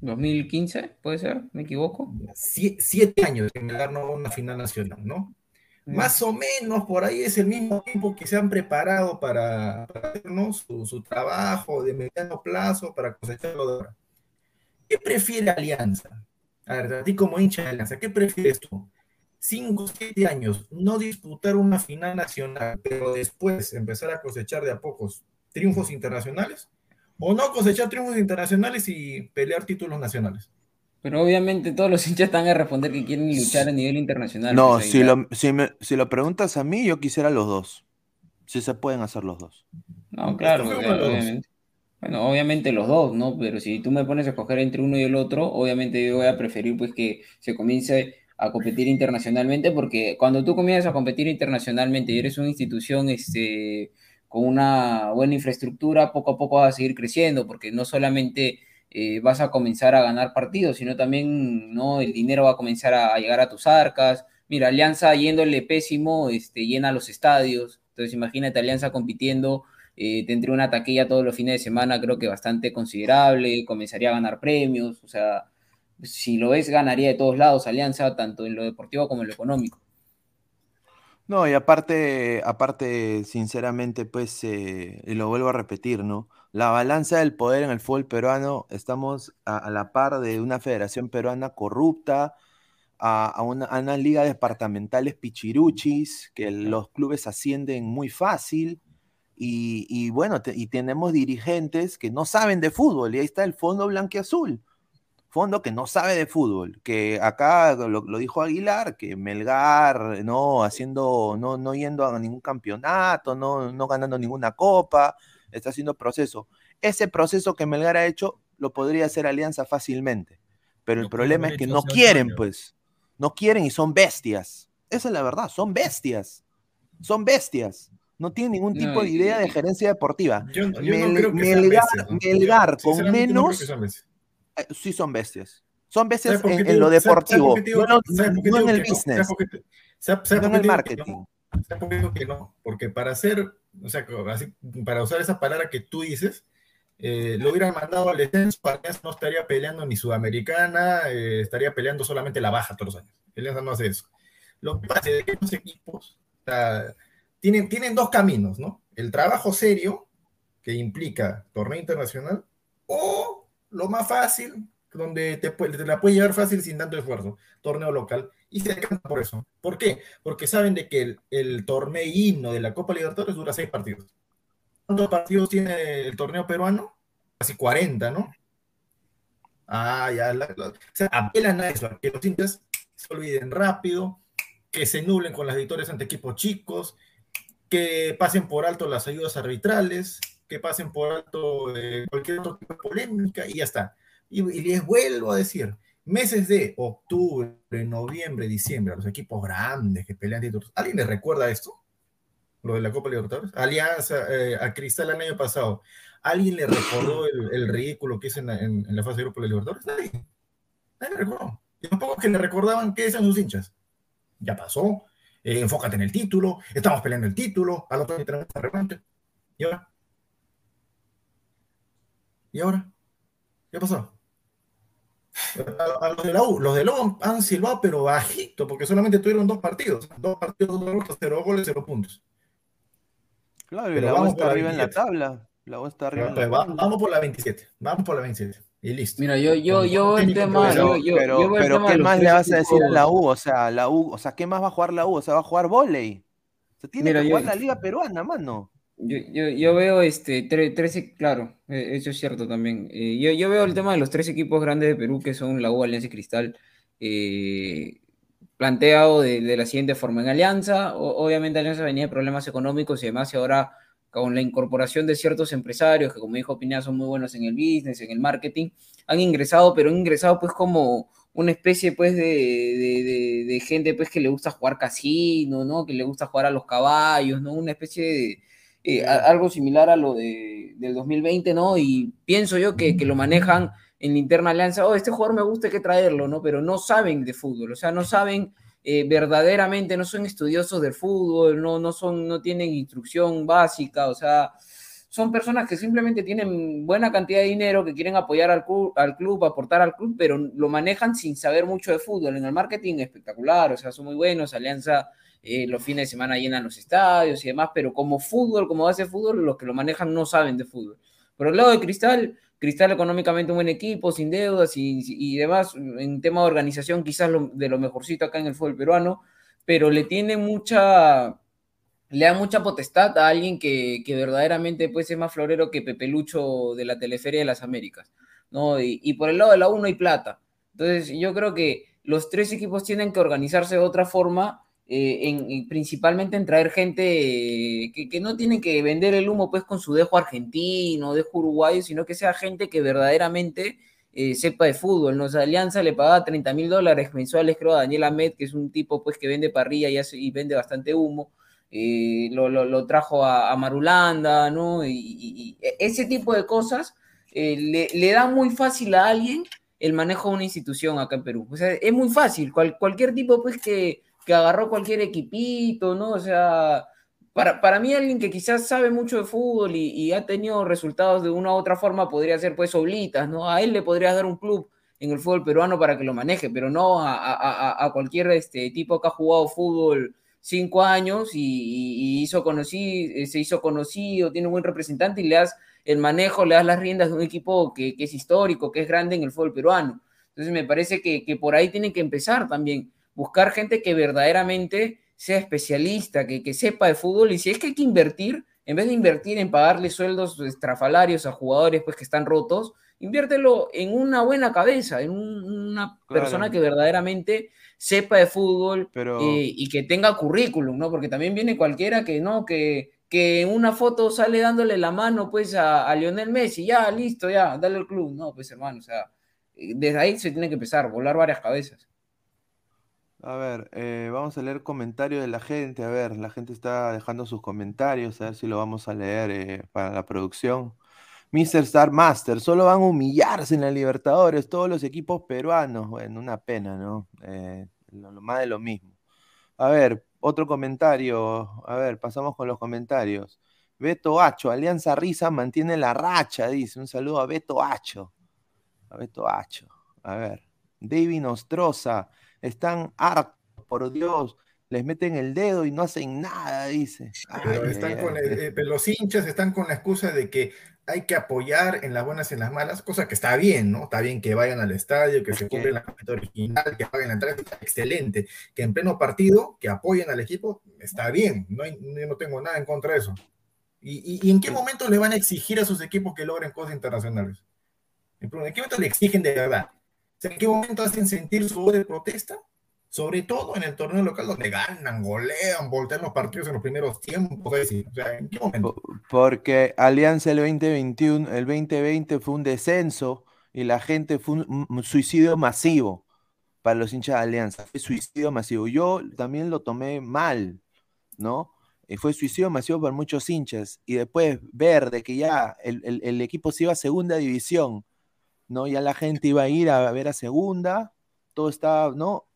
2015, puede ser, me equivoco. Sie- siete años va a una final nacional, ¿no? Más o menos por ahí es el mismo tiempo que se han preparado para, para hacer, ¿no? su, su trabajo de mediano plazo para cosecharlo de ahora. ¿Qué prefiere Alianza? A ver, a ti como hincha de Alianza, ¿qué prefieres tú? Cinco, siete años, no disputar una final nacional, pero después empezar a cosechar de a pocos triunfos internacionales, o no cosechar triunfos internacionales y pelear títulos nacionales. Pero obviamente todos los hinchas están a responder que quieren luchar a nivel internacional. No, pues, si lo, si, me- si lo preguntas a mí, yo quisiera los dos. Si se pueden hacer los dos. No, claro, obviamente. Bueno, obviamente los dos, ¿no? Pero si tú me pones a escoger entre uno y el otro, obviamente yo voy a preferir pues que se comience a competir internacionalmente, porque cuando tú comienzas a competir internacionalmente y eres una institución este, con una buena infraestructura, poco a poco vas a seguir creciendo, porque no solamente eh, vas a comenzar a ganar partidos, sino también, ¿no? El dinero va a comenzar a, llegar a tus arcas. Mira, Alianza yéndole pésimo, este, llena los estadios. Entonces imagínate Alianza compitiendo eh, tendría una taquilla todos los fines de semana, creo que bastante considerable, comenzaría a ganar premios, o sea, si lo ves, ganaría de todos lados Alianza, tanto en lo deportivo como en lo económico. No, y aparte, aparte, sinceramente, pues, eh, y lo vuelvo a repetir, ¿no? La balanza del poder en el fútbol peruano, estamos a, a la par de una federación peruana corrupta, a, a una, a unas ligas departamentales pichiruchis, que los clubes ascienden muy fácil, y, y bueno, te- y tenemos dirigentes que no saben de fútbol, y ahí está el fondo blanquiazul fondo que no sabe de fútbol, que acá lo, lo dijo Aguilar, que Melgar no haciendo, no, no yendo a ningún campeonato, no, no ganando ninguna copa, está haciendo proceso. Ese proceso que Melgar ha hecho lo podría hacer Alianza fácilmente, pero el problema es que no quieren, pues, no quieren y son bestias. Esa es la verdad, son bestias, son bestias. No tienen ningún No, tipo de idea de gerencia deportiva. Yo, yo no Mel- creo que sean Melgar, bestias, ¿no? Yo, Melgar con sinceramente, no creo menos eh, sí son bestias. Son bestias ¿Sabes por qué en, en lo deportivo, no, no- no en el business, ¿Sabes por qué te- sabes- sabes no en el marketing. que no? Porque para hacer, o sea, así, para usar esa palabra que tú dices, eh, lo hubieran mandado al descenso, Alianza no estaría peleando ni Sudamericana, eh, estaría peleando solamente la baja todos los años. Alianza no hace eso. Lo que pasa es que los equipos o sea, tienen, tienen dos caminos, ¿no? El trabajo serio, que implica torneo internacional, o lo más fácil, donde te, la puede llevar fácil sin tanto esfuerzo, torneo local. Y se decantan por eso. ¿Por qué? Porque saben de que el, el torneo de la Copa Libertadores dura seis partidos. ¿Cuántos partidos tiene el torneo peruano? Casi 40, ¿no? Ah, ya. la- la- o sea, apelan a eso, a que los hinchas se olviden rápido, que se nublen con las victorias ante equipos chicos, que pasen por alto las ayudas arbitrales, que pasen por alto eh, cualquier otro tipo de polémica y ya está. Y, les vuelvo a decir, meses de octubre, noviembre, diciembre, a los equipos grandes que pelean títulos, ¿alguien les recuerda esto? Lo de la Copa Libertadores. Alianza, eh, a Cristal el año pasado. ¿Alguien le recordó el, ridículo que hizo en la, la fase de grupo de la Libertadores? Nadie. Nadie le recordó. Y los pocos que le recordaban, ¿qué decían sus hinchas? Ya pasó, eh, enfócate en el título, estamos peleando el título, al otro día tenemos esta revancha. ¿Y ahora? ¿Y ahora? ¿Qué pasó? A, a los de la U, los de la U han silbado, pero bajito, porque solamente tuvieron dos partidos. Dos partidos, dos derrotas, cero goles, cero puntos. Claro, y Pero la U está arriba en la 27. tabla. La U está arriba en la tabla. vamos por la 27. Vamos por la 27. Y listo. Mira, yo, yo, yo el tema, improvisado. yo, yo, pero, yo ¿qué más le vas a decir a la. U? O sea, la U, o sea, ¿qué más va a jugar la U? O sea, va a jugar vóley. O sea, tiene Mira, que yo- jugar la liga peruana, mano. Yo, yo, yo veo este tre- tres, e- claro, eh, eso es cierto también. Eh, yo, yo veo el tema de los tres equipos grandes de Perú, que son la U, Alianza y Cristal, eh, planteado de, de la siguiente forma. En Alianza, obviamente Alianza venía de problemas económicos y además y ahora con la incorporación de ciertos empresarios que como dijo Pineda son muy buenos en el business, en el marketing, han ingresado, pero han ingresado pues como una especie pues de, de- de- de gente pues que le gusta jugar casino, ¿no? Que le gusta jugar a los caballos, ¿no? Una especie de eh, a- algo similar a lo de, del 2020, ¿no? Y pienso yo que, que lo manejan en la interna alianza, oh, este jugador me gusta, hay que traerlo, ¿no? Pero no saben de fútbol, o sea, no saben eh, verdaderamente no son estudiosos del fútbol, no, no, son, no tienen instrucción básica, o sea, son personas que simplemente tienen buena cantidad de dinero, que quieren apoyar al club, al club, aportar al club, pero lo manejan sin saber mucho de fútbol. En el marketing espectacular, o sea, son muy buenos, Alianza eh, los fines de semana llenan los estadios y demás, pero como fútbol, como de fútbol, los que lo manejan no saben de fútbol. Por el lado de Cristal, Cristal económicamente un buen equipo, sin deudas y, demás, en tema de organización quizás de lo mejorcito acá en el fútbol peruano, pero le tiene mucha, le da mucha potestad a alguien que, verdaderamente puede ser más florero que Pepe Lucho de la Teleferia de las Américas, ¿no? Y, por el lado de la 1 hay plata. Entonces yo creo que los tres equipos tienen que organizarse de otra forma eh, en, principalmente en traer gente que, no tiene que vender el humo pues con su dejo argentino, dejo uruguayo, sino que sea gente que verdaderamente eh, sepa de fútbol. ¿no? Alianza le pagaba 30 mil dólares mensuales, creo, a Daniel Ahmed, que es un tipo pues que vende parrilla y, y vende bastante humo. Eh, lo, trajo a, Marulanda, ¿no? Y, e, ese tipo de cosas le, le, da muy fácil a alguien el manejo de una institución acá en Perú. O sea, es muy fácil. cualquier tipo, pues, que, que agarró cualquier equipito, ¿no? O sea, para, para mí alguien que quizás sabe mucho de fútbol y, ha tenido resultados de una u otra forma podría ser pues Oblitas, ¿no? A él le podrías dar un club en el fútbol peruano para que lo maneje, pero no a, cualquier este, tipo que ha jugado fútbol cinco años y, hizo conocido, se hizo conocido, tiene un buen representante y le das el manejo, le das las riendas de un equipo que, es histórico, que es grande en el fútbol peruano. Entonces me parece que, que por ahí tiene que empezar también buscar gente que verdaderamente sea especialista, que, que sepa de fútbol y si es que hay que invertir, en vez de invertir en pagarle sueldos estrafalarios a jugadores pues, que están rotos, inviértelo en una buena cabeza, en una persona que verdaderamente sepa de fútbol eh, y que tenga currículum, ¿no? Porque también viene cualquiera que no, que, que en una foto sale dándole la mano pues a, a Lionel Messi, ya, listo, ya, dale al club. No, pues hermano, o sea, desde ahí se tiene que empezar, volar varias cabezas. A ver, eh, vamos a leer comentarios de la gente. A ver, la gente está dejando sus comentarios. A ver si lo vamos a leer eh, para la producción. Mr. Star Master, solo van a humillarse en la Libertadores todos los equipos peruanos. Bueno, una pena, ¿no? Eh, lo, más de lo mismo. A ver, otro comentario. A ver, pasamos con los comentarios. Beto Hacho, Alianza Risa mantiene la racha, dice. Un saludo a Beto Hacho. A Beto Hacho. A ver. David Nostroza están hartos, por Dios, les meten el dedo y no hacen nada, dice. Pero, están con, los hinchas están con la excusa de que hay que apoyar en las buenas y en las malas, cosa que está bien, ¿no? Está bien que vayan al estadio, que se cumplen la camiseta original, que paguen la entrada, excelente. Que en pleno partido, que apoyen al equipo, está bien, no, no tengo nada en contra de eso. ¿Y, y, en qué momento le van a exigir a sus equipos que logren cosas internacionales? ¿En qué momento le exigen de verdad? ¿En qué momento hacen sentir su voz de protesta? Sobre todo en el torneo local donde ganan, golean, voltean los partidos en los primeros tiempos. O sea, ¿en qué momento? Porque Alianza el 2021, el 2020 fue un descenso y la gente fue un, suicidio masivo para los hinchas de Alianza. Fue suicidio masivo. Yo también lo tomé mal, ¿no? Y fue suicidio masivo para muchos hinchas. Y después ver de que ya el, el equipo se iba a segunda división ¿no? Ya la gente iba a ir a ver a segunda, todo está, ¿no?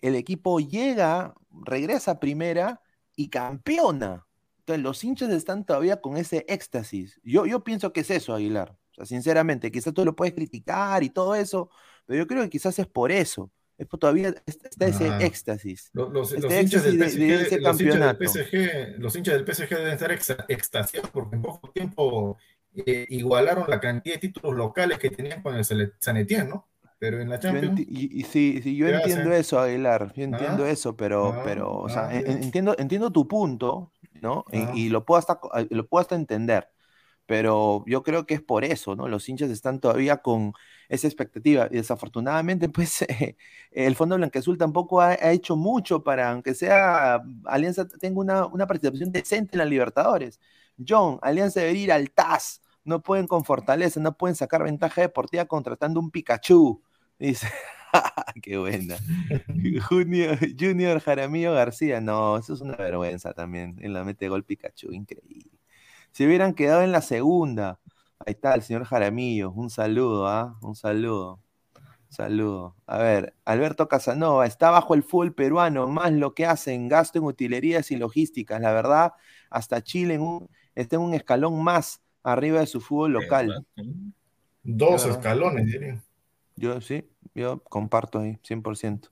El equipo llega, regresa a primera y campeona. Entonces los hinchas están todavía con ese éxtasis. Yo, yo pienso que es eso, Aguilar. O sea, sinceramente, quizás tú lo puedes criticar y todo eso, pero yo creo que quizás es por eso. Es por todavía está ese éxtasis. Los, este hinchas del PSG, los, hinchas del PSG, los hinchas del PSG deben estar extasiados porque en poco tiempo eh, igualaron la cantidad de títulos locales que tenían con el San Etienne, ¿no? Pero en la Champions. y, sí, yo entiendo eso, Aguilar, yo entiendo ah, eso, pero, ah, pero o sea, ah, entiendo, entiendo tu punto, ¿no? Y, lo, puedo hasta, lo puedo hasta entender, pero yo creo que es por eso, ¿no? Los hinchas están todavía con esa expectativa y desafortunadamente, pues, el Fondo Blanqueazul tampoco ha, hecho mucho para, aunque sea Alianza tenga una, una participación decente en la Libertadores. John, Alianza debería ir al TAS no pueden con fortaleza, no pueden sacar ventaja deportiva contratando un Pikachu. Dice, qué buena. Junior, Junior Jaramillo García, no, eso es una vergüenza también. En la mete gol Pikachu, increíble. Si hubieran quedado en la segunda, ahí está el señor Jaramillo, un saludo, ¿ah? Un saludo. Saludo. A ver, Alberto Casanova, está bajo el fútbol peruano, más lo que hacen, gasto en utilerías y logísticas. La verdad, hasta Chile en está en un escalón más arriba de su fútbol local. Dos escalones, diría. Yo sí, yo comparto ahí, 100%.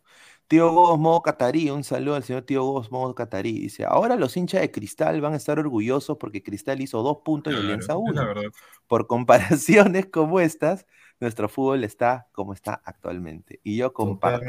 Tío Gos, modo catarí, un saludo al señor Tío Gos, modo catarí. Dice, ahora los hinchas de Cristal van a estar orgullosos porque Cristal hizo dos puntos y Alianza uno. Por comparaciones como estas, nuestro fútbol está como está actualmente. Y yo comparto.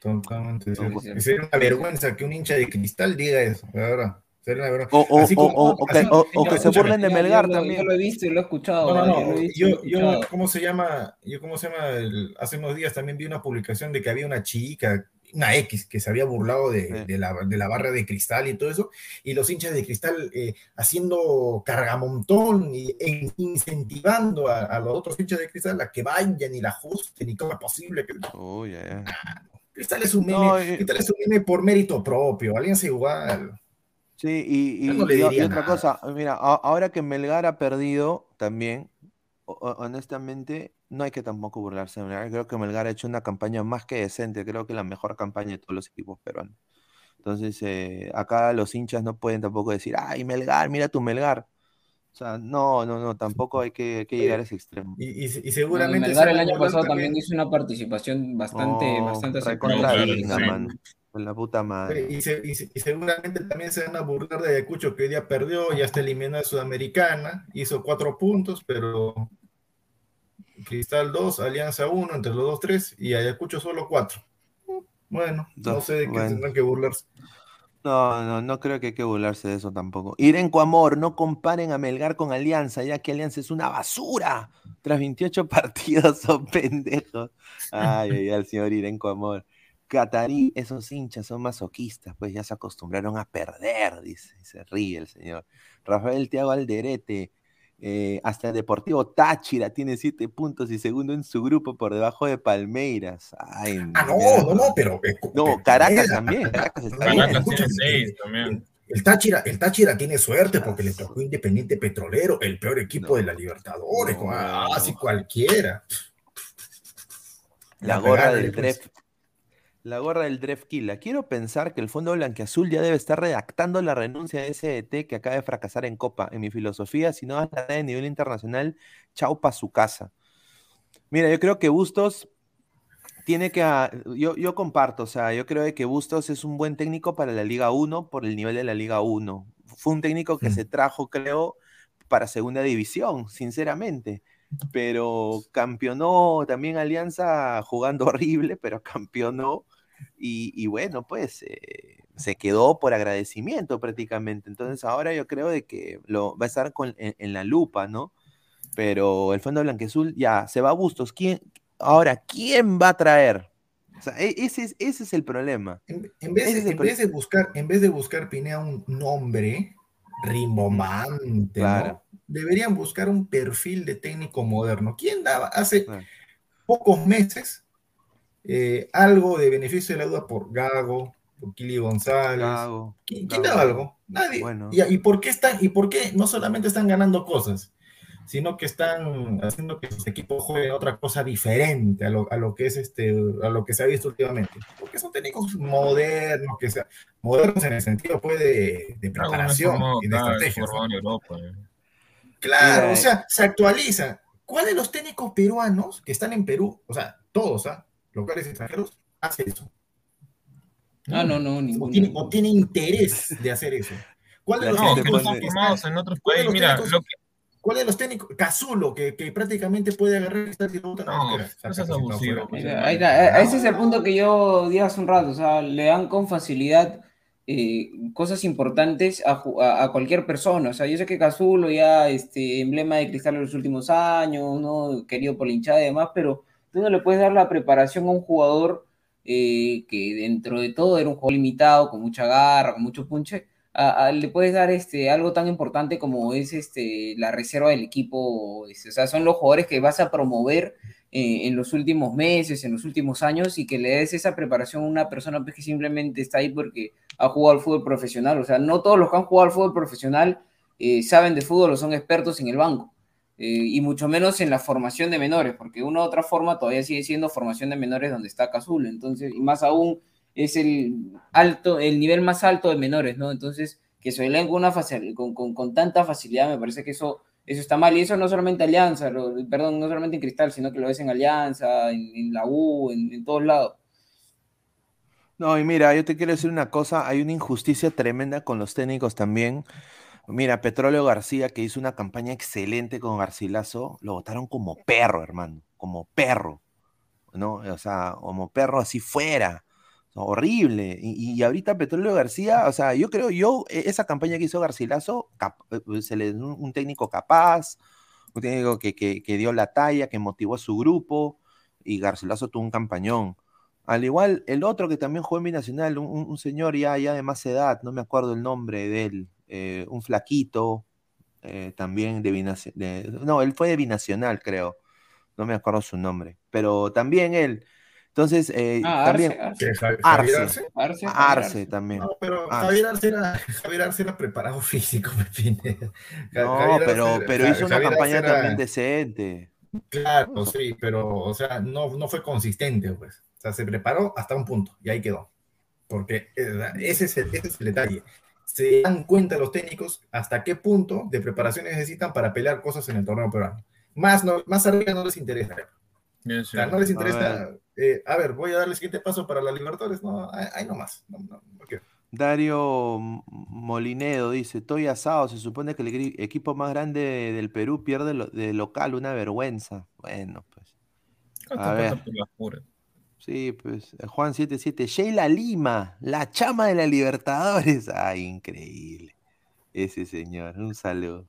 Totalmente sería una vergüenza que un hincha de cristal diga eso, la verdad. Sería. O, o- Así o- como- o- o que, así- o- o que se burlen de Melgar yo también. Yo lo he visto y lo he escuchado. No, no, y Yo, yo, escuchado. ¿cómo se llama? Yo, ¿cómo se llama? El- hace unos días también vi una publicación de que había una chica, una X, que se había burlado de, de la, de la barra de cristal y todo eso, y los hinchas de cristal eh, haciendo cargamontón y e incentivando a, a los otros hinchas de cristal a que vayan y la ajusten y cómo es posible que. Uy, ya, ya. Cristal es un meme, No, eh, Cristal es un meme por mérito propio, Alianza igual. Sí, y, y- no otra cosa, mira, a- ahora que Melgar ha perdido también, honestamente, no hay que tampoco burlarse de Melgar. Creo que Melgar ha hecho una campaña más que decente, creo que la mejor campaña de todos los equipos peruanos. Entonces, eh, acá los hinchas no pueden tampoco decir, ay, Melgar, mira tu Melgar. O sea, no, no, no, tampoco hay que, hay que llegar a ese extremo. Y, y- y Bueno, seguramente. Melgar el año pasado también- hizo una participación bastante, bastante recontra aceptable. digna, sí. mano. Con la puta madre. Y, se- y se- y seguramente también se van a burlar de Ayacucho que hoy día perdió, ya está eliminada de Sudamericana, hizo cuatro puntos, pero Cristal 2, Alianza 1, entre los dos 3 y Ayacucho solo 4. Bueno, no sé de qué bueno. tendrán que burlarse. No, no, no creo que hay que burlarse de eso tampoco. Irenco Amor, no comparen a Melgar con Alianza, ya que Alianza es una basura. Tras 28 partidos son pendejos. Ay, ay, el señor Irenco Amor. Catarí, esos hinchas son masoquistas, pues ya se acostumbraron a perder, dice, y se ríe el señor. Rafael Tiago Alderete, eh, hasta el Deportivo Táchira tiene 7 puntos y segundo en su grupo por debajo de Palmeiras. Ay, Ah, no, mira. no, no, pero. eh, No, pero- Caracas también, Caracas está no, bien. Caracas tiene seis eh, también. El Táchira, el Táchira tiene suerte porque le tocó Independiente Petrolero, el peor equipo de la Libertadores, No. así cualquiera. La gorra pegale, del pues. La gorra del Drefkila. Quiero pensar que el Fondo Blanquiazul ya debe estar redactando la renuncia de SDT que acaba de fracasar en Copa. En mi filosofía, si no talla a nivel internacional, chau pa' su casa. Mira, yo creo que Bustos tiene que. ah, Yo, yo comparto, o sea, yo creo de que Bustos es un buen técnico para la Liga 1 por el nivel de la Liga 1. Fue un técnico que Mm. se trajo, creo, para segunda división, sinceramente pero campeonó también Alianza jugando horrible, pero campeonó y, y bueno, pues eh, se quedó por agradecimiento prácticamente. Entonces ahora yo creo de que lo va a estar con- en, en la lupa, ¿no? Pero el Fondo Blanquezul ya se va a Bustos. ¿Quién, ahora, ¿quién va a traer? O sea, e- ese es, ese es el problema. En, en vez, de, en vez buscar, en vez de buscar Pinea un nombre rimbombante, Claro. ¿no? Deberían buscar un perfil de técnico moderno. ¿Quién daba hace pocos meses eh, algo de beneficio de la duda por Gago, por Kili González? Gago, ¿Quién, daba algo? Nadie. Bueno. ¿Y, y por qué están, y por qué no solamente están ganando cosas, sino que están haciendo que sus equipos jueguen otra cosa diferente a lo, a lo que es este, a lo que se ha visto últimamente? Porque son técnicos modernos, que sea, modernos en el sentido pues, de, preparación y de eh. Claro, Mira, o sea, se actualizan. ¿Cuáles de los técnicos peruanos que están en Perú, o sea, todos, ¿ah? locales y extranjeros, hace eso? Ah, no, no, O ninguno. tiene, o tiene interés de hacer eso. ¿Cuál de los No, técnicos son formados en otros ¿Cuál de países. Mira, técnicos- lo que, ¿Cuál de los técnicos? Cazulo, que, que prácticamente puede agarrar y estar No, no saca seas ese abusivo, afuera". Mira, ahí está, ese es el punto que yo dije hace un rato, o sea, le dan con facilidad eh, cosas importantes a, a- a cualquier persona, o sea, yo sé que Cazulo ya, este, emblema de cristal en los últimos años, ¿no? Querido por la hinchada y demás, pero tú no le puedes dar la preparación a un jugador eh, que dentro de todo era un juego limitado, con mucha garra, con mucho punche, a- a- le puedes dar este, algo tan importante como es este, la reserva del equipo, este, o sea, son los jugadores que vas a promover eh, en los últimos meses, en los últimos años, y que le des esa preparación a una persona pues, que simplemente está ahí porque ha jugado al fútbol profesional. O sea, no todos los que han jugado al fútbol profesional eh, saben de fútbol o son expertos en el banco. eh, y mucho menos en la formación de menores, porque una u otra forma todavía sigue siendo formación de menores donde está Cazul, entonces, y más aún es el alto, el nivel más alto de menores, ¿no? Entonces, que se con, una con, con- con tanta facilidad, me parece que eso, eso está mal, y eso no solamente Alianza, perdón, no solamente en Cristal, sino que lo ves en Alianza, en, en la U, en, en todos lados. No, y mira, yo te quiero decir una cosa, hay una injusticia tremenda con los técnicos también. Mira, Petróleo García, que hizo una campaña excelente con Garcilaso, lo votaron como perro, hermano, como perro, ¿no? O sea, como perro así fuera, horrible. Y, y ahorita Petróleo García, o sea, yo creo, yo, e- esa campaña que hizo Garcilaso, eh, se le un, un técnico capaz, un técnico que, que, que dio la talla, que motivó a su grupo, y Garcilaso tuvo un campañón. Al igual, el otro que también jugó en Binacional, un, señor ya, ya de más edad, no me acuerdo el nombre de él, eh, un flaquito, eh, también de Binacional, no, él fue de Binacional, creo, no me acuerdo su nombre, pero también él. Entonces, eh, Ah, también Arce, Arce. ¿Qué, Javi- Arce, Arce? También. No, pero Arce. Javier Arce era, Javier Arce era preparado físico, me No, Javier pero, pero hizo una Javier campaña era- también decente. Claro, sí, pero, o sea, no, no fue consistente, pues. O sea, se preparó hasta un punto y ahí quedó. Porque eh, ese es el, ese es el detalle. Se dan cuenta los técnicos hasta qué punto de preparación necesitan para pelear cosas en el torneo peruano. Más, no, más arriba no les interesa. Bien, O sea, no les interesa. eh, a ver, voy a dar el siguiente paso para la Libertadores. No, ahí nomás. No, no, quiero. Dario Molinedo dice, estoy asado, se supone que el equipo más grande de- del Perú pierde lo- de local, una vergüenza. Bueno, pues. A ver. por las puras. Sí, pues, Juan 77, Sheila Lima, la chama de la Libertadores. Ay, increíble. Ese señor, un saludo.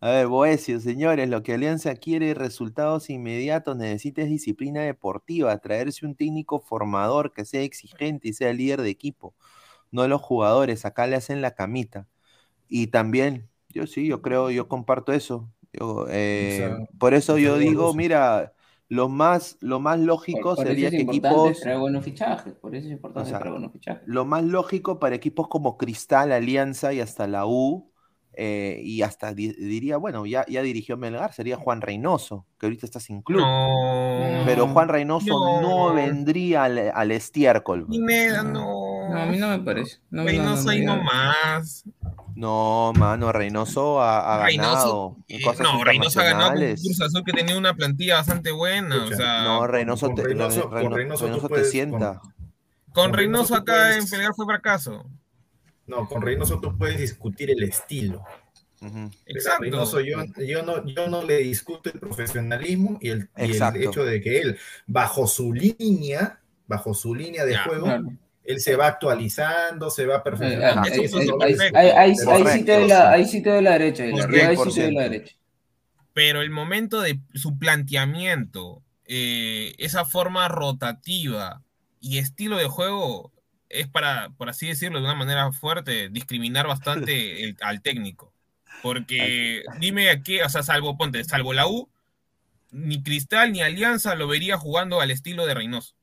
A ver, Boesio, señores, lo que Alianza quiere resultados inmediatos, necesita es disciplina deportiva, traerse un técnico formador que sea exigente y sea líder de equipo, no los jugadores, acá le hacen la camita. Y también, yo sí, yo creo, yo comparto eso. Yo, eh, sea, por eso yo digo, mira, lo más, lo más lógico Por, por sería eso es que equipos... traer buenos fichajes, por eso es importante O sea, traer buenos fichajes. Lo más lógico para equipos como Cristal, Alianza y hasta la U, eh, y hasta di- diría, bueno, ya, ya dirigió Melgar, sería Juan Reynoso, que ahorita está sin club. No. Pero Juan Reynoso no, No. vendría al, al estiércol. Pineda, no. No, a mí no me parece. No, no, Reynoso no, ahí no. nomás. No, mano, Reynoso ha, ha Reynoso, ganado eh, cosas no, Reynoso ha ganado con internacionales. Cruz Azul que tenía una plantilla bastante buena. Escucha, o sea, No, Reynoso con te, Reynoso- Reynoso Reynoso te puedes- sienta. con con Reynoso acá en puedes- Pelgar fue fracaso. No, con Reynoso tú puedes discutir el estilo. Exacto. Reynoso, yo, yo, no, yo no le discuto el profesionalismo y el, y el hecho de que él, bajo su línea, bajo su línea de Ya, juego, claro. Él se va actualizando, se va perfeccionando. ahí, sí te doy la, derecha, Correcto. ahí sí te doy la derecha. pero el momento de su planteamiento, eh, esa forma rotativa y estilo de juego es para, por así decirlo de una manera fuerte, discriminar bastante el- al técnico. Porque dime a qué, o sea, salvo, ponte, salvo la U, ni Cristal ni Alianza lo vería jugando al estilo de Reynoso.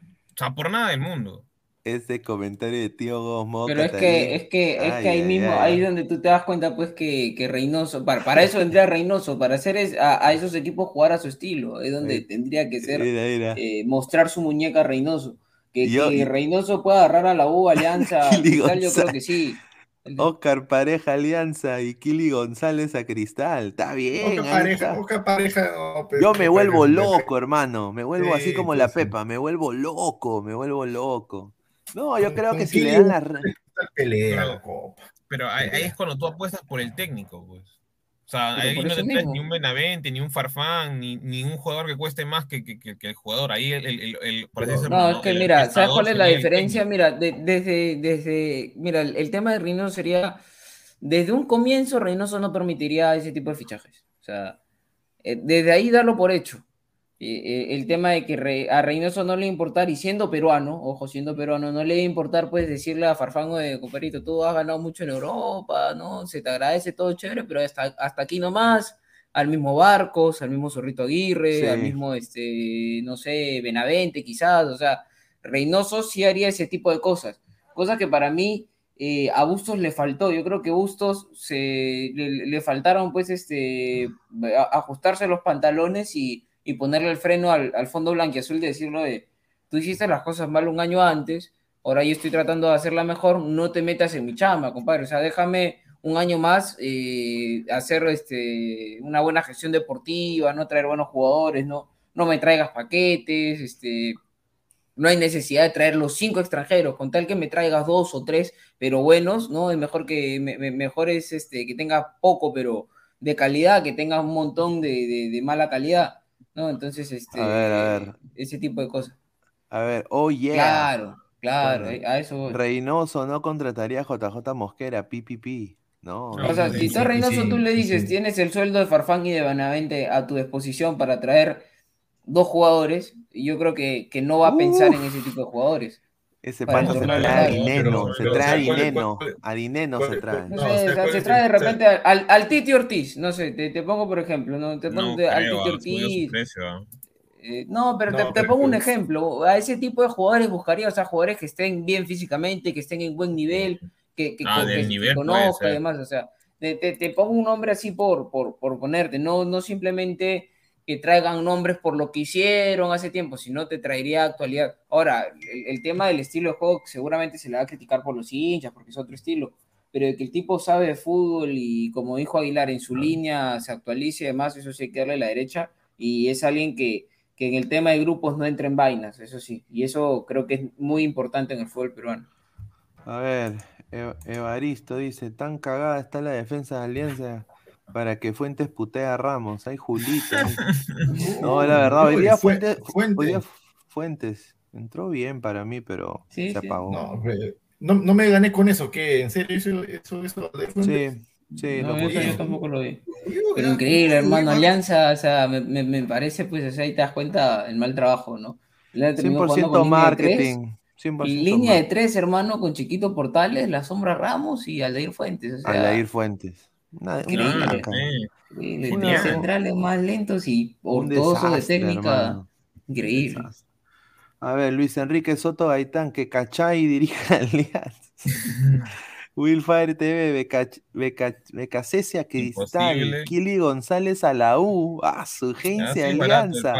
O sea, por nada del mundo. Ese comentario de tío Gosmo. Pero es que, es que, es Ay, que ahí ay, mismo, ay. ahí donde tú te das cuenta, pues, que, que Reynoso, para, para eso vendría Reynoso, para hacer es, a, a esos equipos jugar a su estilo, es donde Ay, tendría que ser, Mira, mira. eh, mostrar su muñeca Reynoso. Que, Yo- que Reynoso pueda agarrar a la U, Alianza, Cristal, yo creo que sí. Oscar Pareja Alianza y Kili González a Cristal. Está bien. Ahí pareja, está. Oca pareja, no, Yo me vuelvo pareja, loco, hermano. Me vuelvo así Sí, como la sí. Pepa. Me vuelvo loco, me vuelvo loco. No, yo creo que si le dan pelea, la copa. Pero ahí, ahí es cuando tú apuestas por el técnico, pues. O sea, Pero ahí no te traes mismo. ni un Benavente, ni un Farfán, ni, ni un jugador que cueste más que, que- que- que el jugador. Ahí, el, el- el- el- por así No, No, es que el mira, ¿sabes cuál es la diferencia? Mira, de- desde, desde, mira, el, el tema de Reynoso sería, desde un comienzo Reynoso no permitiría ese tipo de fichajes. O sea, eh, desde ahí darlo por hecho. Eh, el tema de que Re- a Reynoso no le importar, y siendo peruano, ojo, siendo peruano, no le importar, pues, decirle a Farfango de compadrito, tú has ganado mucho en Europa, ¿no? Se te agradece todo chévere, pero hasta, hasta aquí nomás, al mismo Barcos, al mismo Zorrito Aguirre, Sí. al mismo, este, no sé, Benavente, quizás, o sea, Reynoso sí haría ese tipo de cosas, cosas que para mí eh, a Bustos le faltó. Yo creo que Bustos se, le, le faltaron, pues, este, a- ajustarse los pantalones y, y ponerle el freno al, al fondo blanquiazul de decirlo de, tú hiciste las cosas mal un año antes, ahora yo estoy tratando de hacerla mejor, no te metas en mi chama, compadre. O sea, déjame un año más eh, hacer este, una buena gestión deportiva, no traer buenos jugadores, no, no me traigas paquetes, este, no hay necesidad de traer los cinco extranjeros, con tal que me traigas dos o tres, pero buenos, ¿no? Es mejor que me- me- mejor es este, que tenga poco, pero de calidad, que tenga un montón de- de mala calidad, ¿no? Entonces, este, A ver, a ver. ese tipo de cosas. A ver, oh yeah. Claro, claro, Bueno, eh, a eso voy. Reynoso no contrataría a JJ Mosquera, PPP. No. O sea, si tú a Reynoso tú le dices, tienes el sueldo de Farfán y de Benavente a tu disposición para traer dos jugadores, y yo creo que, que no va a pensar en ese tipo de jugadores. Ese para pata se trae a. Dineno, se trae a o sea, ¿cuál- Dineno, a Dineno se trae. No sé, o sea, se trae de repente al, al Titi Ortiz, no sé, te, te pongo por ejemplo, ¿no? Te pongo No de- al creo, Titi Ortiz. precio. eh, no, pero No, te, te pero- pongo un ejemplo. A ese tipo de jugadores buscaría, o sea, jugadores que estén bien físicamente, que estén en buen nivel, que, que, Ah, que- del que nivel puede conozca y demás. O sea, te, te- te pongo un nombre así por, por, por ponerte, no, no simplemente que traigan nombres por lo que hicieron hace tiempo, sino te traería actualidad. Ahora, el, el tema del estilo de juego seguramente se le va a criticar por los hinchas, porque es otro estilo, pero de que el tipo sabe de fútbol y como dijo Aguilar, en su línea se actualice y demás, eso sí hay que darle la derecha, y es alguien que, que en el tema de grupos no entra en vainas, eso sí, y eso creo que es muy importante en el fútbol peruano. A ver, Ev- Evaristo dice, tan cagada está la defensa de Alianza para que Fuentes putea a Ramos. Ay, Julita. No, la verdad, hoy día Fue- Fuentes, Fuentes. hoy día Fuentes entró bien para mí, pero Sí, se sí. apagó. No, no, no me gané con eso, ¿qué? ¿En serio eso, eso, eso de Fuentes? Sí, sí, No, lo yo, tampoco lo vi. Pero increíble, hermano, Alianza, o sea, me, me- me parece, pues, o sea, ahí te das cuenta el mal trabajo, ¿no? Alianza terminó jugando 100% con línea de tres, marketing. 100% Línea de tres, hermano, con Chiquito Portales, La Sombra Ramos y Aldair Fuentes. O sea, Aldair Fuentes. Una, una caca. Sí. Los centrales más lentos y Un ortodosos de técnica. hermano. Increíble. A ver, Luis Enrique Soto Gaitán, que Cachay dirija Alianza. Wilfire TV, Beca- Beca- Becacesia Cristal, Imposible. Kili González a la U, a su Ah, agencia sí, barato el Alianza.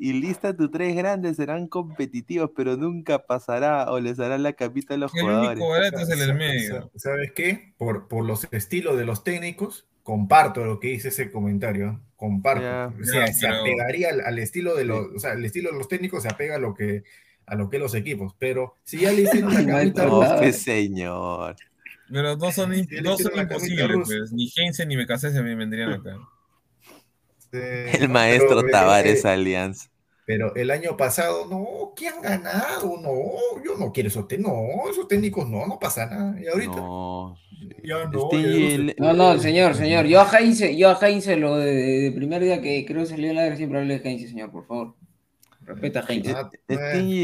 Y lista tus tres grandes serán competitivos, pero nunca pasará o les hará la capita a los El jugadores. único barato es el medio. sa- ¿Sabes qué? Por, por los estilos de los técnicos, comparto lo que dice ese comentario. ¿eh? Comparto. Ya. O sea, Ya, se pero- apegaría al, al estilo de los, o sea, el estilo de los técnicos se apega a lo que a lo que los equipos. Pero si ya le hicieron la camita rusa, No, señor. Pero dos son, dos son imposibles, pues. Ni Heinze ni Becasese me vendrían acá. El no, maestro pero, eh, Tavares Alianza. Pero el año pasado, no, ¿qué han ganado? No, yo no quiero esos técnicos, no, esos técnicos no, no pasa nada. Y ahorita No. ya no, no el- No, no, señor, señor. Yo a Heinze, yo a Heinze lo de, de- primer día que creo que salió en la guerra, siempre hablé de Heinze, señor, por favor. Respeta a Heinze. Ah,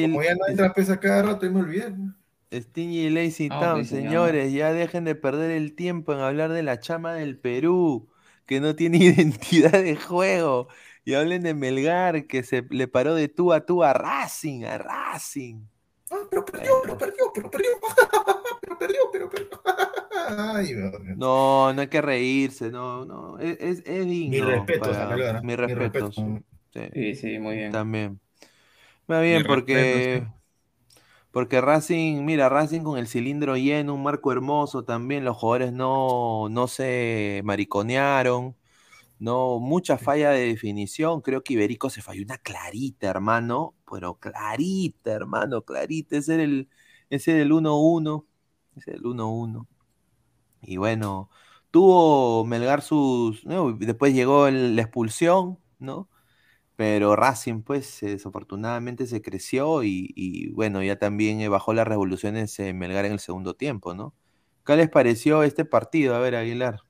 como ya no entra pesa cada rato y me olvidé. Stingy y Lazy Ah, Town, señores, ya dejen de perder el tiempo en hablar de la chama del Perú, que no tiene identidad de juego. Y hablen de Melgar, que se le paró de tú a tú a Racing, a Racing. Ah, pero perdió, pero perdió, pero perdió, pero perdió, pero perdió. Ay. No, no hay que reírse, no, no, es, es, es digno. Mi respeto, para- mi respeto, Sí, sí, muy bien. también. Va bien, porque, porque Racing, mira, Racing con el cilindro lleno, un marco hermoso también, los jugadores no, no se mariconearon, no, mucha falla de definición, creo que Iberico se falló una clarita, hermano, pero clarita, hermano, clarita, ese era el, ese era el 1-1, ese era el 1-1. Y bueno, tuvo Melgar sus, ¿no? después llegó el- la expulsión, ¿no? Pero Racing, pues, eh, desafortunadamente se creció y, y, bueno, ya también eh, bajó las revoluciones en Melgar en el segundo tiempo, ¿no? ¿Qué les pareció este partido? A ver, Aguilar,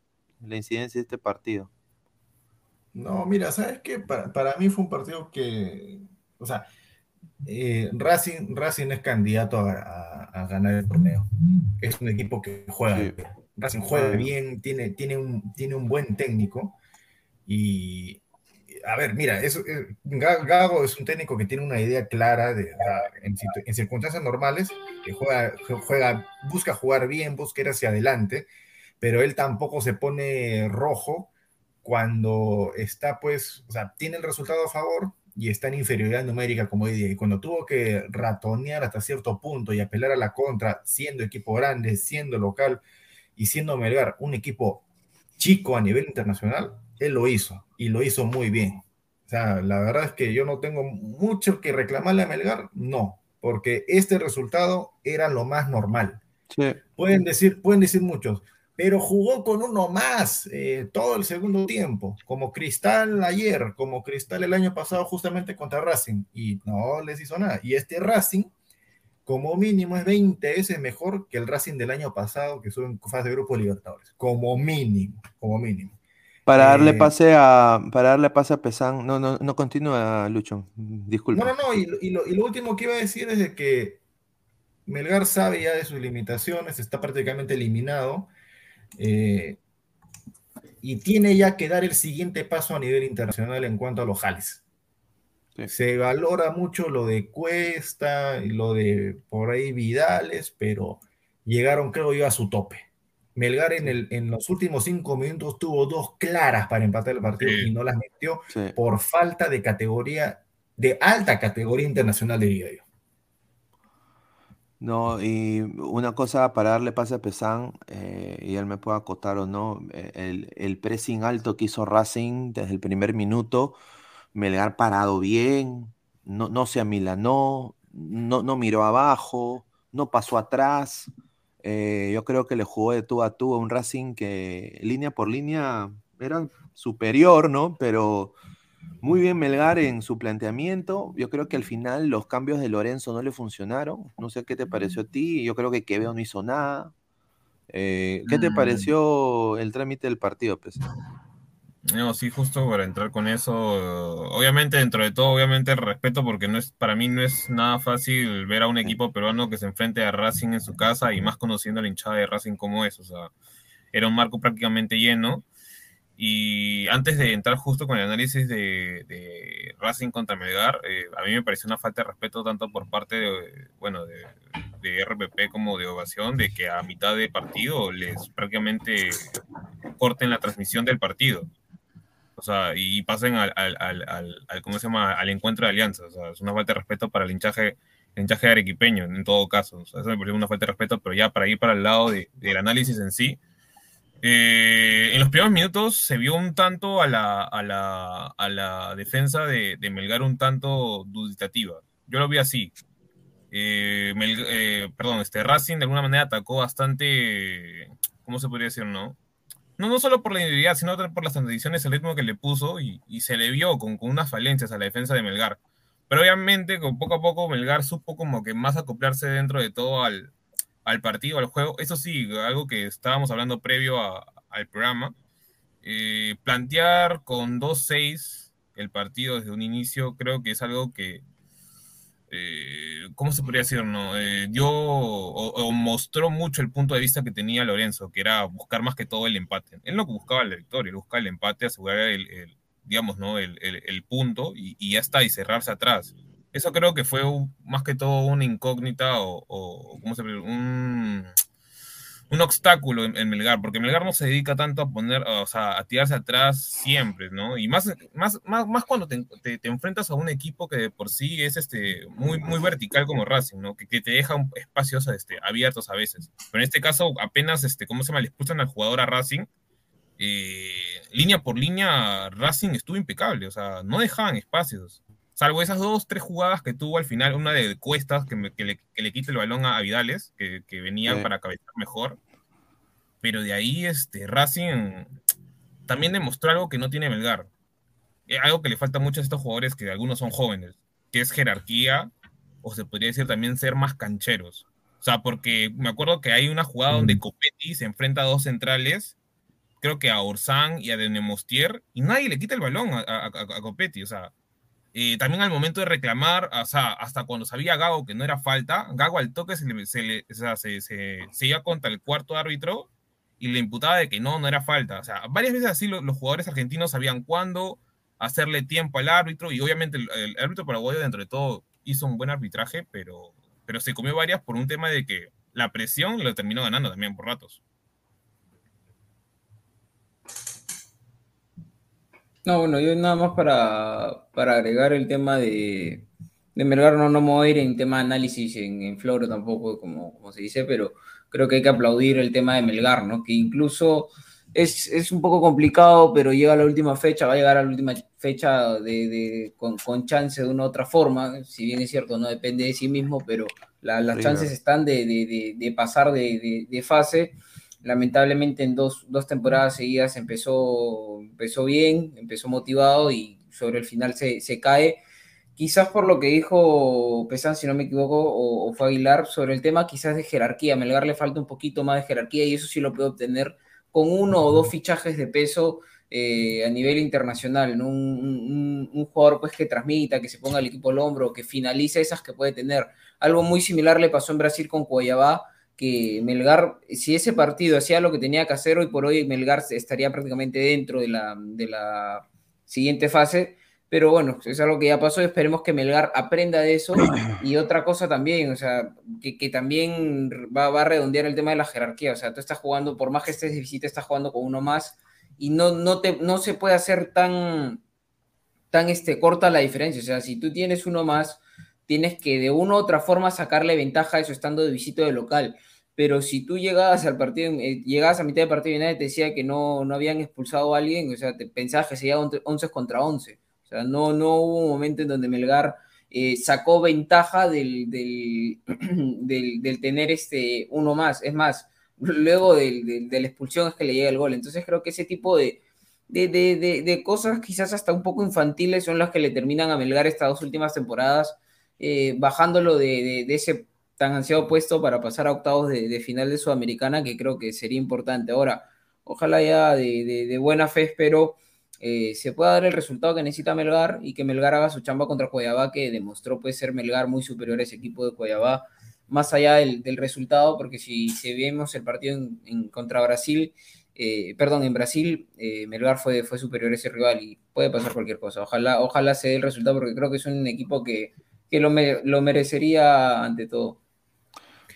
la incidencia de este partido. No, mira, ¿sabes qué? Para, para mí fue un partido que, o sea, eh, Racing, Racing es candidato a, a- a ganar el torneo. Es un equipo que juega Sí. Racing juega Sí. bien, tiene, tiene, un, tiene un buen técnico y a ver, mira, eso, eh, Ga- Gago es un técnico que tiene una idea clara de, en, circunstancias normales, que juega, jue- juega, busca jugar bien, busca ir hacia adelante, pero él tampoco se pone rojo cuando está, pues, o sea, tiene el resultado a favor y está en inferioridad numérica como hoy día. Y cuando tuvo que ratonear hasta cierto punto y apelar a la contra, siendo equipo grande, siendo local y siendo Melgar un equipo chico a nivel internacional, él lo hizo y lo hizo muy bien. O sea, la verdad es que yo no tengo mucho que reclamarle a Melgar, no, porque este resultado era lo más normal. Sí. Pueden decir, pueden decir muchos, pero jugó con uno más eh, todo el segundo tiempo, como Cristal ayer, como Cristal el año pasado justamente contra Racing, y no les hizo nada. Y este Racing, como mínimo, es 20 veces mejor que el Racing del año pasado, que estuvo en fase de grupo de Libertadores, como mínimo, como mínimo. Para darle Eh, pase a, para darle pase a Pesán. No, no, no continúa, Lucho. Disculpa. No, no, no, y, lo- y lo, y lo último que iba a decir es de que Melgar sabe ya de sus limitaciones, está prácticamente eliminado eh, y tiene ya que dar el siguiente paso a nivel internacional en cuanto a los jales. Se valora mucho lo de Cuesta y lo de por ahí Vidales, pero llegaron, creo yo, a su tope. Melgar en, el, en los últimos cinco minutos tuvo dos claras para empatar el partido y no las metió Sí. por falta de categoría, de alta categoría internacional, diría yo. No, y una cosa para darle pase a Pesán, eh, y él me puede acotar o no, eh, el, el pressing alto que hizo Racing desde el primer minuto, Melgar parado bien, no, no se amilanó, no, no miró abajo, no pasó atrás. Eh, yo creo que le jugó de tú a tú a un Racing que línea por línea era superior, ¿no? Pero muy bien Melgar en su planteamiento. Yo creo que al final los cambios de Lorenzo no le funcionaron. No sé qué te pareció a ti. Yo creo que Quevedo no hizo nada. Eh, ¿Qué te Mm. pareció el trámite del partido, pues? No, sí, justo para entrar con eso, obviamente dentro de todo, obviamente respeto, porque no es, para mí no es nada fácil ver a un equipo peruano que se enfrente a Racing en su casa y más conociendo a la hinchada de Racing como es, o sea, era un marco prácticamente lleno. Y antes de entrar justo con el análisis de, Racing contra Melgar, eh, a mí me pareció una falta de respeto tanto por parte de, bueno, de RPP como de Ovación, de que a mitad de partido les prácticamente corten la transmisión del partido. O sea, y pasen al, al, al, al- ¿cómo se llama? al encuentro de alianzas. O sea, es una falta de respeto para el hinchaje, el hinchaje arequipeño, en todo caso. O sea, eso me parece una falta de respeto, pero ya para ir para el lado de- del análisis en sí, eh, en los primeros minutos se vio un tanto a la, a la, a la defensa de, de Melgar un tanto duditativa. Yo lo vi así. Eh, eh, perdón, este Racing de alguna manera atacó bastante, ¿cómo se podría decir, no? No, no solo por la individualidad, sino también por las transiciones, el ritmo que le puso y, y se le vio con, con unas falencias a la defensa de Melgar. Pero obviamente, con poco a poco, Melgar supo como que más acoplarse dentro de todo al, al partido, al juego. Eso sí, algo que estábamos hablando previo al programa. eh, plantear con 2-6 el partido desde un inicio, creo que es algo que, eh, ¿cómo se podría decir? No? Eh, dio o, o mostró mucho el punto de vista que tenía Lorenzo, que era buscar más que todo el empate. Él no buscaba la victoria, él buscaba el empate, asegurar el, el, digamos, ¿no? el, el- el punto y, y ya está, y cerrarse atrás. Eso creo que fue un- más que todo una incógnita o, o ¿cómo se puede? Un, un obstáculo en, Melgar, porque Melgar no se dedica tanto a poner, o sea, a tirarse atrás siempre, ¿no? Y más, más, más, más cuando te, te- enfrentas a un equipo que de por sí es este, muy, muy vertical como Racing, ¿no? Que, que te deja espacios este, abiertos a veces. Pero en este caso, apenas, este, ¿cómo se llama? Le expulsan al jugador a Racing. eh, línea por línea, Racing estuvo impecable, o sea, no dejaban espacios. Salvo esas dos, tres jugadas que tuvo al final, una de Cuestas que, me- que le, que le quita el balón a, a Vidales, que, que venían Sí. para cabecear mejor. Pero de ahí, este, Racing también demostró algo que no tiene Melgar. Eh, Algo que le falta mucho a estos jugadores, que algunos son jóvenes, que es jerarquía, o se podría decir también ser más cancheros. O sea, porque me acuerdo que hay una jugada donde Copetti se enfrenta a dos centrales, creo que a Orsán y a Denemostier, y nadie le quita el balón a, a- a- a Copetti. O sea, eh, también al momento de reclamar, o sea, hasta cuando sabía Gago que no era falta, Gago al toque se, le- se, iba contra el cuarto árbitro y le imputaba de que no, no era falta. O sea, varias veces así lo- los, jugadores argentinos sabían cuándo hacerle tiempo al árbitro y obviamente el, el árbitro paraguayo dentro de todo hizo un buen arbitraje, pero, pero se comió varias por un tema de que la presión lo terminó ganando también por ratos. No, bueno, yo nada más para, para agregar el tema de, de Melgar, no, no me voy a ir en tema de análisis en, en Floro tampoco, como, como se dice, pero creo que hay que aplaudir el tema de Melgar, ¿no? Que incluso es, es un poco complicado, pero llega a la última fecha, va a llegar a la última fecha de, de- con, con chance de una u otra forma, si bien es cierto, no depende de sí mismo, pero la- las chances están de, de- de- pasar de fase. Lamentablemente en dos, dos temporadas seguidas empezó, empezó bien, empezó motivado y sobre el final se, se cae. Quizás por lo que dijo Pesán, si no me equivoco, o, o fue Aguilar, sobre el tema quizás de jerarquía. A Melgar le falta un poquito más de jerarquía y eso sí lo puede obtener con uno o dos fichajes de peso eh, a nivel internacional. Un, un- un jugador pues que transmita, que se ponga el equipo al hombro, que finalice esas que puede tener. Algo muy similar le pasó en Brasil con Cuiabá, que Melgar, si ese partido hacía lo que tenía que hacer, hoy por hoy Melgar estaría prácticamente dentro de la, de la siguiente fase. Pero bueno, es algo que ya pasó. Esperemos que Melgar aprenda de eso. Y otra cosa también, o sea, que, que también va, va a redondear el tema de la jerarquía. O sea, tú estás jugando, por más que estés de visita, estás jugando con uno más y no, no, te, no se puede hacer tan, tan este, corta la diferencia. O sea, si tú tienes uno más, tienes que de una u otra forma sacarle ventaja a eso estando de visita de local. Pero si tú llegabas al partido, eh, llegabas a mitad de partido y nadie te decía que no, no habían expulsado a alguien, o sea, te pensabas que sería 11 contra 11. O sea, no, no hubo un momento en donde Melgar eh, sacó ventaja del, del, del, tener este uno más. Es más, luego de la expulsión es que le llega el gol. Entonces creo que ese tipo de, de- de- de cosas quizás hasta un poco infantiles son las que le terminan a Melgar estas dos últimas temporadas, eh, bajándolo de, ese tan ansiado puesto para pasar a octavos de, final de Sudamericana, que creo que sería importante. Ahora, ojalá ya de, buena fe, espero eh, se pueda dar el resultado que necesita Melgar y que Melgar haga su chamba contra Cuiabá, que demostró pues, ser Melgar muy superior a ese equipo de Cuiabá, más allá del, resultado, porque si, si vemos el partido en, en- contra Brasil, eh, perdón, en Brasil, eh, Melgar fue, fue superior a ese rival y puede pasar cualquier cosa. Ojalá, ojalá se dé el resultado, porque creo que es un equipo que, que lo, me- lo merecería ante todo.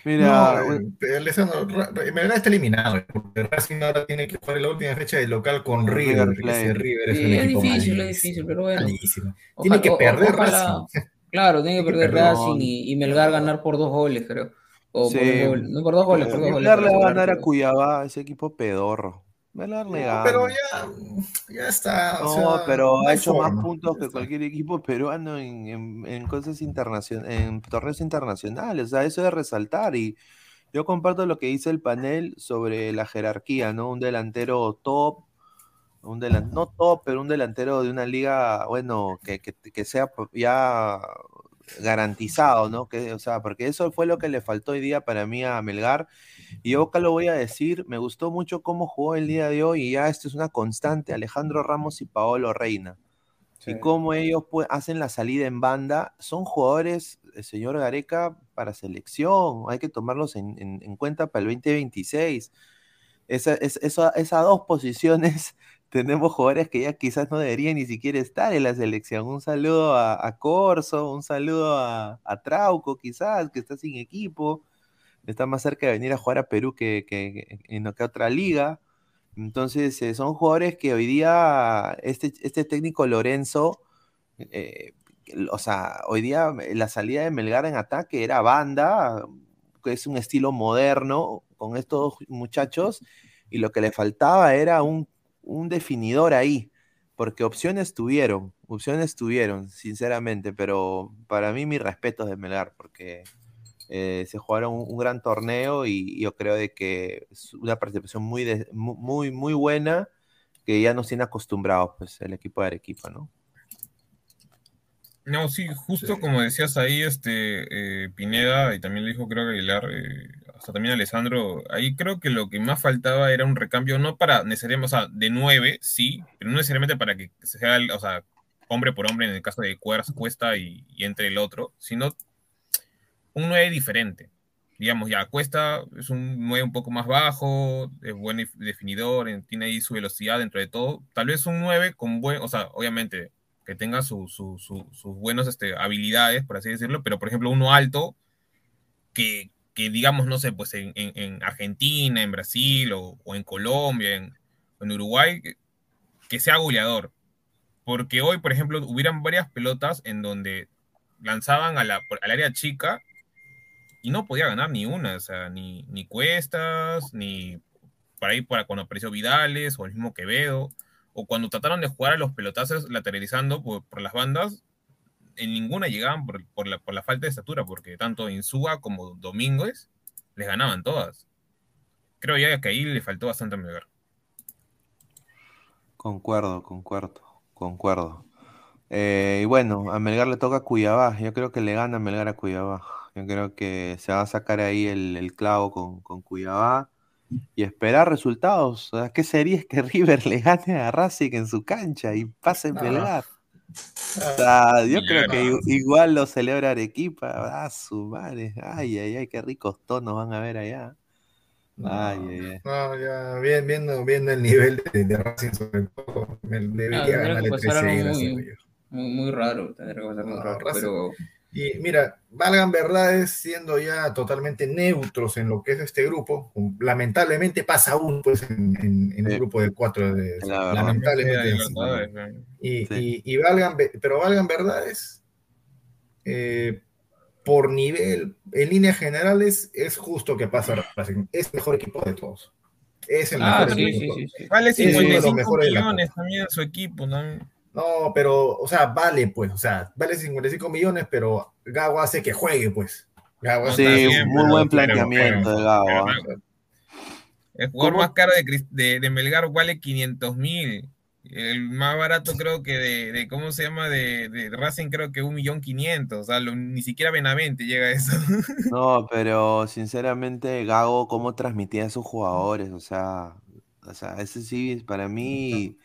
Mira, No, eh, Melgar está eliminado, porque Racing ahora tiene que jugar la última fecha de local con River, River River es Sí, un es difícil, es difícil, pero bueno. malísimo. Ojalá- Tiene que perder ojalá- Racing. Claro, tiene que perder. Racing y, y Melgar ganar por dos goles, creo. O por Sí. un gol. No, por dos goles, por dos goles. Melgar le va a ganar a Cuyabá, ese equipo pedorro. Melgar gana. Pero ya, ya está. o No, sea, pero no ha hecho forma. más puntos que cualquier equipo peruano en, en- en cosas internacionales, en torneos internacionales. O sea, eso es resaltar. Y yo comparto lo que dice el panel sobre la jerarquía, ¿no? Un delantero top, un delan- no top, pero un delantero de una liga, bueno, que, que- que sea ya garantizado, ¿no? Que, o sea, porque eso fue lo que le faltó hoy día para mí a Melgar. Y yo acá lo voy a decir, me gustó mucho cómo jugó el día de hoy y ya esto es una constante, Alejandro Ramos y Paolo Reina. Y cómo ellos pues, hacen la salida en banda, son jugadores, el señor Gareca, para selección, hay que tomarlos en, en- en cuenta para el 2026. Esa, es- esa- esas dos posiciones tenemos jugadores que ya quizás no deberían ni siquiera estar en la selección. Un saludo a, Corso, un saludo a, Trauco quizás, que está sin equipo, está más cerca de venir a jugar a Perú que, que- en otra liga. Entonces, eh, son jugadores que hoy día este, este técnico Lorenzo, eh, o sea, hoy día eh, la salida de Melgar en ataque era banda, que es un estilo moderno con estos muchachos, y lo que le faltaba era un, un definidor ahí, porque opciones tuvieron, opciones tuvieron, sinceramente, pero para mí mis respetos de Melgar, porque eh, se jugaron un, gran torneo y yo creo de que es una participación muy, muy, muy buena que ya nos tiene acostumbrados pues el equipo de Arequipa, ¿no? No, sí, justo como decías ahí, este, eh, Pineda, y también lo dijo creo que Aguilar, eh, hasta también Alessandro, ahí creo que lo que más faltaba era un recambio, no para necesariamente, o sea, de nueve, sí, pero no necesariamente para que sea, o sea, hombre por hombre en el caso de Cuesta, Cuesta y, y entre el otro, sino un nueve diferente. digamos, ya Cuesta es un 9 un poco más bajo, es buen def- definidor, en- tiene ahí su velocidad dentro de todo. Tal vez un 9 con buen, o sea, obviamente que tenga su- su- su- sus buenos este, habilidades, por así decirlo, pero por ejemplo uno alto que, que digamos, no sé, pues en, en- en Argentina, en Brasil o, o en Colombia, en, en Uruguay, que, sea goleador. Porque hoy, por ejemplo, hubieran varias pelotas en donde lanzaban a al área chica y no podía ganar ni una, o sea, ni, ni Cuestas, ni por ahí para cuando apareció Vidales o el mismo Quevedo, o cuando trataron de jugar a los pelotazos lateralizando por, las bandas, en ninguna llegaban por, la, por la falta de estatura, porque tanto Insúa como Domínguez les ganaban todas. Creo ya que ahí le faltó bastante a Melgar. Concuerdo, concuerdo, concuerdo. Eh, y bueno, a Melgar le toca Cuyabá. Yo creo que le gana Melgar a Cuyabá. Yo creo que se va a sacar ahí el, el clavo con, con Cuyabá y esperar resultados. ¿qué sería que River le gane a Racing en su cancha y pase en Ah. Melgar? O sea, yo creo que igual lo celebra Arequipa. Ah, su madre. Ay, ay, ay, qué ricos tonos van a ver allá. Ay, ay, ay. No, ya bien- viendo, viendo el nivel de, de Racing sobre todo, me Ah, debería tendría que ganarle pasar 13 algo gracias a muy, Dios. muy, muy raro, tendría que pasar muy No, raro, Racing- pero Y mira, valgan verdades, siendo ya totalmente neutros en lo que es este grupo, lamentablemente pasa uno pues, en, en- en el grupo del 4 de La verdad. lamentablemente. Sí, es así. Libertadores, Y, y- y valgan, pero valgan verdades, eh, por nivel, en líneas generales, es justo que pasa Racing. Es el mejor equipo de todos. Es el Ah, mejor sí, equipo. sí, sí, sí. Vale Es uno de los 55 mejores de la millones también su equipo, ¿no? No, pero, o sea, vale, pues, o sea, vale 55 millones, pero Gago hace que juegue, pues. Gago Sí, muy buen planteamiento pero- de Gago. pero- ah. El jugador ¿Cómo? más caro de, de, de Melgar vale 500 mil. El más barato creo que de, de ¿cómo se llama? De, de Racing creo que un millón quinientos. O sea, lo- ni siquiera Benavente llega a eso. No, pero sinceramente, Gago, cómo transmitía a sus jugadores, o sea, o sea, ese sí, para mí,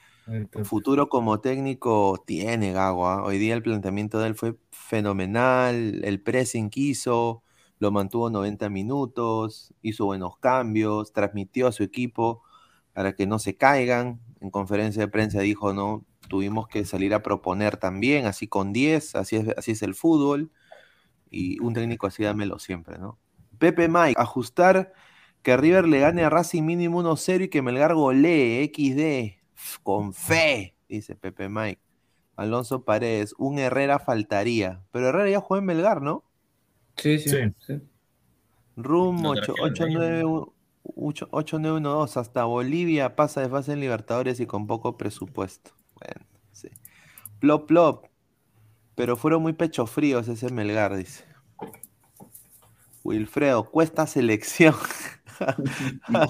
futuro como técnico tiene Gago, ¿ah? Hoy día el planteamiento de él fue fenomenal, el pressing que hizo, lo mantuvo 90 minutos, hizo buenos cambios, transmitió a su equipo para que no se caigan. En conferencia de prensa dijo, no, tuvimos que salir a proponer también, así con 10, así es, así es el fútbol y un técnico así dámelo siempre, ¿no? Pepe Mike, ajustar que River le gane a Racing mínimo 1-0 y que Melgar golee, XD, con fe, dice Pepe Mike. Alonso Paredes, un Herrera faltaría, pero Herrera ya jugó en Melgar, ¿no? sí, sí, Sí. sí. Rum Lo 8, trajeron de ahí, 8912, hasta Bolivia pasa de fase en Libertadores y con poco presupuesto. Bueno, sí. Plop, plop. Pero fueron muy pecho fríos ese Melgar, dice. Wilfredo, cuesta selección.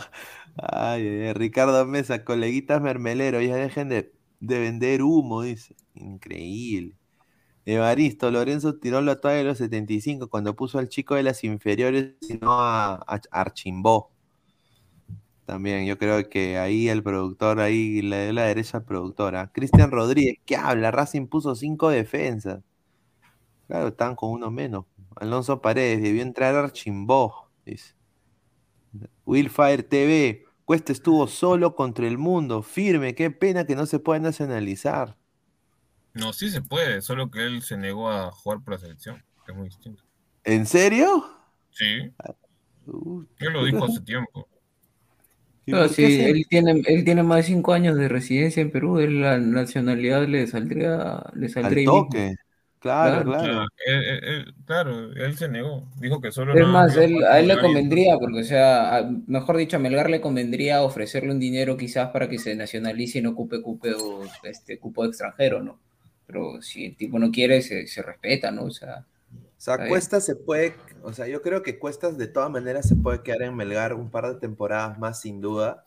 ay, Ricardo Mesa, coleguitas mermelero, ya dejen de, de vender humo, dice. Increíble. Evaristo, Lorenzo tiró la toalla de los 75 cuando puso al chico de las inferiores y no a, a Archimbó. También, yo creo que ahí el productor, ahí le dio la derecha al productor. Cristian Rodríguez, ¿qué habla? Racing puso cinco defensas. Claro, están con uno menos. Alonso Paredes, debió entrar Archimbó, dice. Willfire TV, Cuesta estuvo solo contra el mundo, firme, qué pena que no se pueda nacionalizar. No, sí se puede, solo que él se negó a jugar por la selección, que es muy distinto. ¿En serio? Sí, Uh, él lo dijo hace tiempo. ¿y Claro, por qué si se- él tiene, él tiene más de cinco años de residencia en Perú, él la nacionalidad le saldría, le Al saldría ahí mismo. Claro, Claro. claro. Él- él- él- claro, él se negó, dijo que solo Es más, él, a él le convendría, porque, o sea, a- mejor dicho, a Melgar le convendría ofrecerle un dinero quizás para que se nacionalice y no ocupe cupo, este, cupo extranjero, ¿no? Pero si el tipo no quiere, se, se respeta, ¿no? O sea, O sea. Cuesta se puede, o sea, yo creo que Cuestas de todas maneras se puede quedar en Melgar un par de temporadas más, sin duda.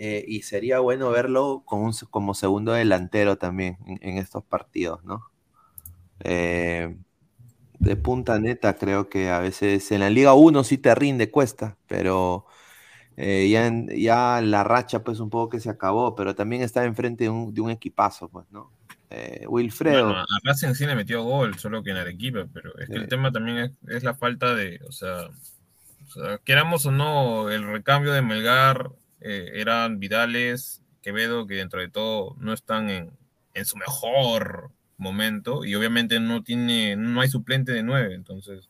Eh, y sería bueno verlo con un como segundo delantero también en, en estos partidos, ¿no? Eh, de punta neta, creo que a veces en la Liga 1 sí te rinde Cuesta, pero eh, ya, en- ya la racha, pues un poco que se acabó, pero también está enfrente de un, de un equipazo, pues, ¿no? Eh, Wilfredo. Bueno, a Racing sí le metió gol, solo que en Arequipa, pero es que el tema también es, es la falta de, o sea, O sea, queramos o no, el recambio de Melgar eran Vidales, Quevedo, que dentro de todo no están en, en su mejor momento y obviamente no tiene, no hay suplente de nueve, entonces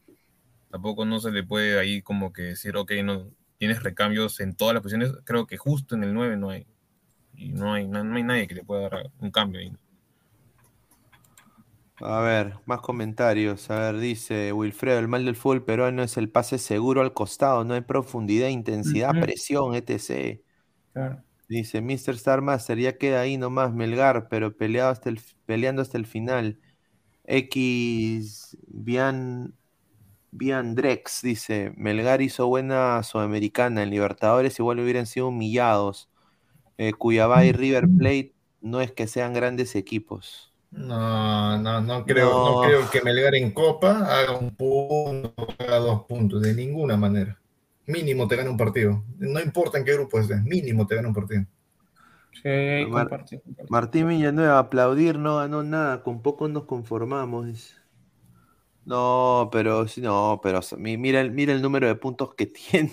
tampoco no se le puede ahí como que decir, ok, no tienes recambios en todas las posiciones, creo que justo en el 9 no hay. Y no hay, no, hay nadie que le pueda dar un cambio ahí. A ver, más comentarios. A ver, dice Wilfredo, el mal del fútbol peruano es el pase seguro al costado, no hay profundidad, intensidad, presión, etc. Claro. Dice Mr. Star Master, ya queda ahí nomás Melgar, pero peleado hasta el, peleando hasta el final. X Bian, Bian Drex dice, Melgar hizo buena Sudamericana, en Libertadores igual hubieran sido humillados. Eh, Cuyabá y River Plate no es que sean grandes equipos. No, no, no creo, no. No. creo que Melgar en Copa haga un punto, haga dos puntos, de ninguna manera. Mínimo te gana un partido. No importa en qué grupo estés, mínimo te gana un partido. Sí, Mar- comparto. Martín Villanueva, aplaudir no ganó nada, con poco nos conformamos. No, pero sí, no, pero mira, el- mira el número de puntos que tiene.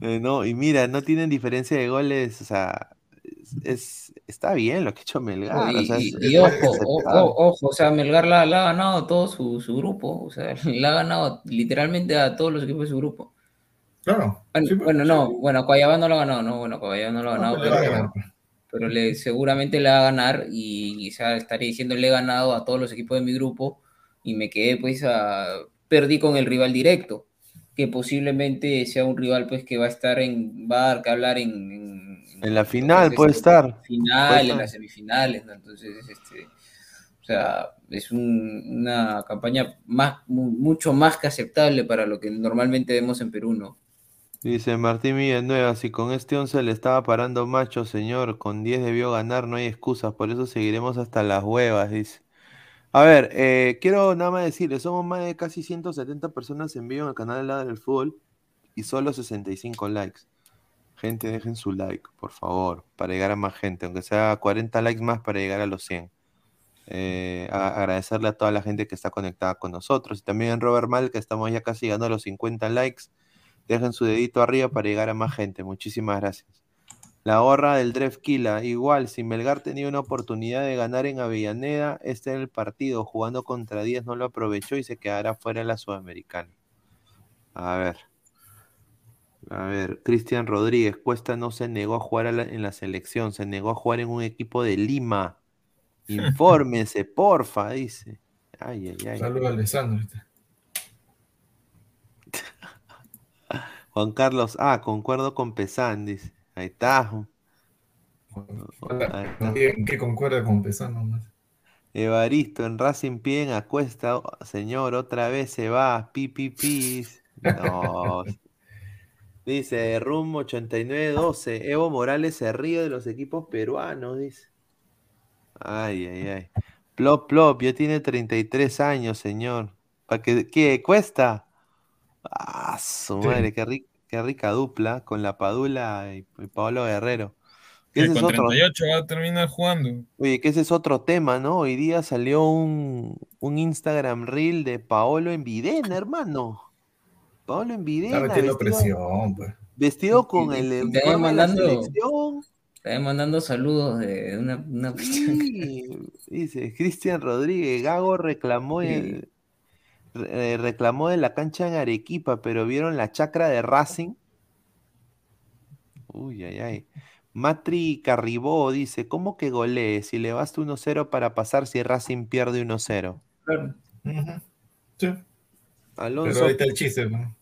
Eh, no, y mira, no tienen diferencia de goles, o sea, es, es- está bien lo que ha hecho Melgar. Y, o sea, y- es- y es ojo, o- aceptable. o- ojo, o sea, Melgar la, la ha ganado todo su, su grupo, o sea, le ha ganado literalmente a todos los equipos de su grupo. Claro. Bueno, sí, bueno, sí. no, bueno, Cuayabá no lo ha ganado, no, bueno, Cuayabá no lo ha No, ganado, pero le pero, pero seguramente le va a ganar y, sea, estaré diciendo le he ganado a todos los equipos de mi grupo y me quedé pues a, perdí con el rival directo, que posiblemente sea un rival pues que va a estar en, va a dar que hablar en, en, En la final puede este, estar. final, puede en estar. las semifinales, ¿no? Entonces, este, o sea, es un- una campaña más, mu- mucho más que aceptable para lo que normalmente vemos en Perú, ¿no? Dice Martín Villanueva, si con este 11 le estaba parando macho, señor, con 10 debió ganar, no hay excusas, por eso seguiremos hasta las huevas, dice. A ver, eh, quiero nada más decirles, somos más de casi 170 personas en vivo en el canal de Ladra del Fútbol y solo 65 likes. Gente, dejen su like, por favor, para llegar a más gente, aunque sea 40 likes más para llegar a los 100. Eh, a- agradecerle a toda la gente que está conectada con nosotros y también en Robert Mal, que estamos ya casi llegando a los 50 likes. Dejen su dedito arriba para llegar a más gente. Muchísimas gracias. La gorra del Drefkila. Igual, si Melgar tenía una oportunidad de ganar en Avellaneda, este era el partido. Jugando contra 10 no lo aprovechó y se quedará fuera de la Sudamericana. A ver. A ver, Cristian Rodríguez. Cuesta no se negó a jugar a la- en la selección, se negó a jugar en un equipo de Lima. Infórmense, porfa, dice. Ay, ay, ay. Saludos a Alessandro. Juan Carlos, ah, concuerdo con Pesán, dice. Ahí está. Ahí está. ¿Con qué, en qué concuerda con Pesán nomás? Evaristo, en Racing Pien acuesta, oh, señor, otra vez se va, pi, pi, pis. No. Dice, rumbo 89-12, Evo Morales se ríe de los equipos peruanos, dice. Ay, ay, ay. Plop, plop, ya tiene 33 años, señor. ¿Para qué, qué cuesta? Ah, su Sí. madre, qué, ri- qué rica dupla con la Padula y, y Pablo Guerrero. Que Ese es con otro. 38 va a terminar jugando. Oye, que ese es otro tema, ¿no? Hoy día salió un, un Instagram reel de Paolo en Videna, hermano. Paolo en Videna, Está metiendo vestido, presión, pues. vestido con Y- el uniforme de la mandando- selección. También mandando saludos de una, una Sí, dice Cristian Rodríguez, Gago reclamó, el- re- eh, reclamó de la cancha en Arequipa, pero vieron la chacra de Racing. Uy, ay, ay. Matri Carribó dice, ¿cómo que golee? Si le basta 1-0 para pasar si Racing pierde 1-0. Claro. Ujú. Sí. Alonso, Pero ahí está el chiste, ¿no?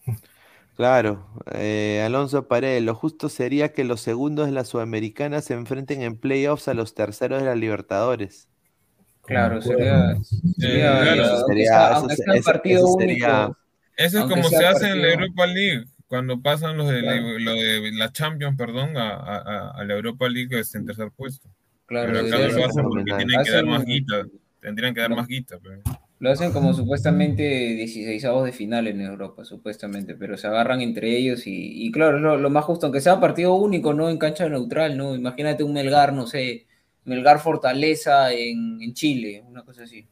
claro, eh, Alonso Paredes, lo justo sería que los segundos de la Sudamericana se enfrenten en playoffs a los terceros de la Libertadores. Claro, sería, sería, claro, aunque sea eso- partido eso único, Eso es como se hace en la Europa League, cuando pasan los de, la- Claro. lo de la Champions, perdón, a, a- a- a la Europa League es en tercer puesto. claro, pero acá lo hacen como- porque tienen que dar más guita. Tendrían que dar No. más guita. Pero... Lo hacen como supuestamente 16 de final en Europa, supuestamente, pero se agarran entre ellos y, y claro, lo, lo más justo, aunque sea partido único, ¿no? En cancha neutral, ¿no? Imagínate un Melgar, no sé, Melgar Fortaleza en, Chile, una cosa así.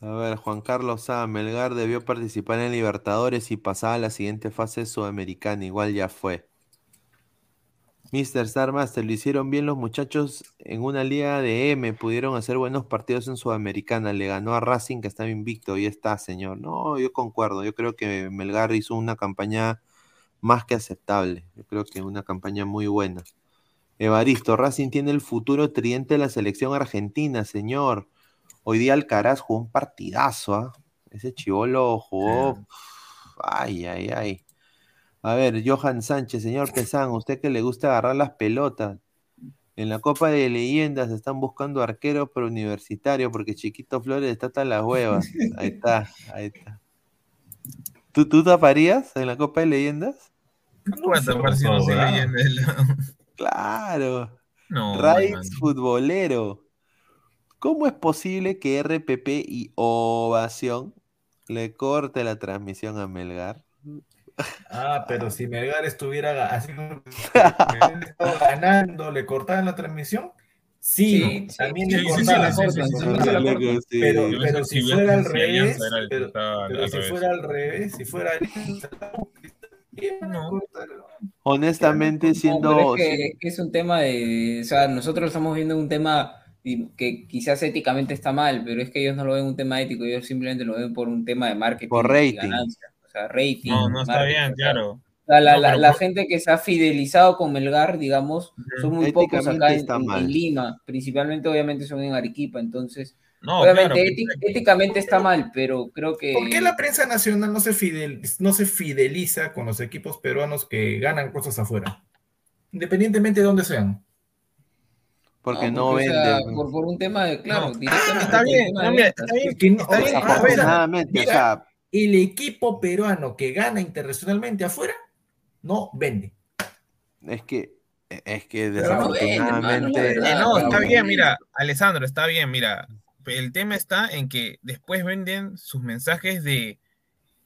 A ver, Juan Carlos A. Melgar debió participar en Libertadores y pasar a la siguiente fase sudamericana. Igual ya fue. Mr. Star Master, lo hicieron bien los muchachos en una liga de M. Pudieron hacer buenos partidos en Sudamericana. Le ganó a Racing, que estaba invicto. Y está, señor. No, yo concuerdo. Yo creo que Melgar hizo una campaña más que aceptable. Yo creo que una campaña muy buena. Evaristo, Racing tiene el futuro tridente de la selección argentina, señor. Hoy día Alcaraz jugó un partidazo, ¿ah? Ese chivolo jugó. Ay, ay, ay. A ver, Johan Sánchez, señor Pesán, usted que le gusta agarrar las pelotas. En la Copa de Leyendas están buscando arquero pero universitario porque Chiquito Flores está hasta las huevas. Ahí está, ahí está. ¿Tú, tú taparías en la Copa de Leyendas? ¿Cuántas versiones de leyenda? Claro. No, Raids futbolero. ¿Cómo es posible que RPP y Ovación le corte la transmisión a Melgar? Ah, pero si Melgar estuviera así ganando, ¿le cortaban la transmisión? Sí, también sí, le cortaban. sí, sí, sí, sí, También se la sí. Pero, pero si fuera al revés, pero, si fuera al revés, si fuera No. Honestamente, No, siendo. es que, es un tema de, o sea, nosotros estamos viendo un tema que quizás éticamente está mal, pero es que ellos no lo ven un tema ético, ellos simplemente lo ven por un tema de marketing Por y rating. ganancia, o sea, rating. No, no está bien, claro. la, No, la- pero la por- gente que se ha fidelizado con Melgar, digamos, son muy pocos acá en. Lima, principalmente obviamente son en Arequipa, entonces, No, obviamente claro, éti- éticamente está mal, pero creo que... ¿Por qué la prensa nacional no se, fidel- no se fideliza con los equipos peruanos que ganan cosas afuera? Independientemente de dónde sean. Porque No, no porque, o sea, venden. por, por un tema de, claro, No. directamente Está por bien, no, mira, está bien, que no- está bien, Afortunadamente, o sea, El equipo peruano que gana internacionalmente afuera no vende. es que, es que no desafortunadamente. Eh, verdad. no, está bien, mira, Alessandro, está bien, mira. El tema está en que después venden sus mensajes de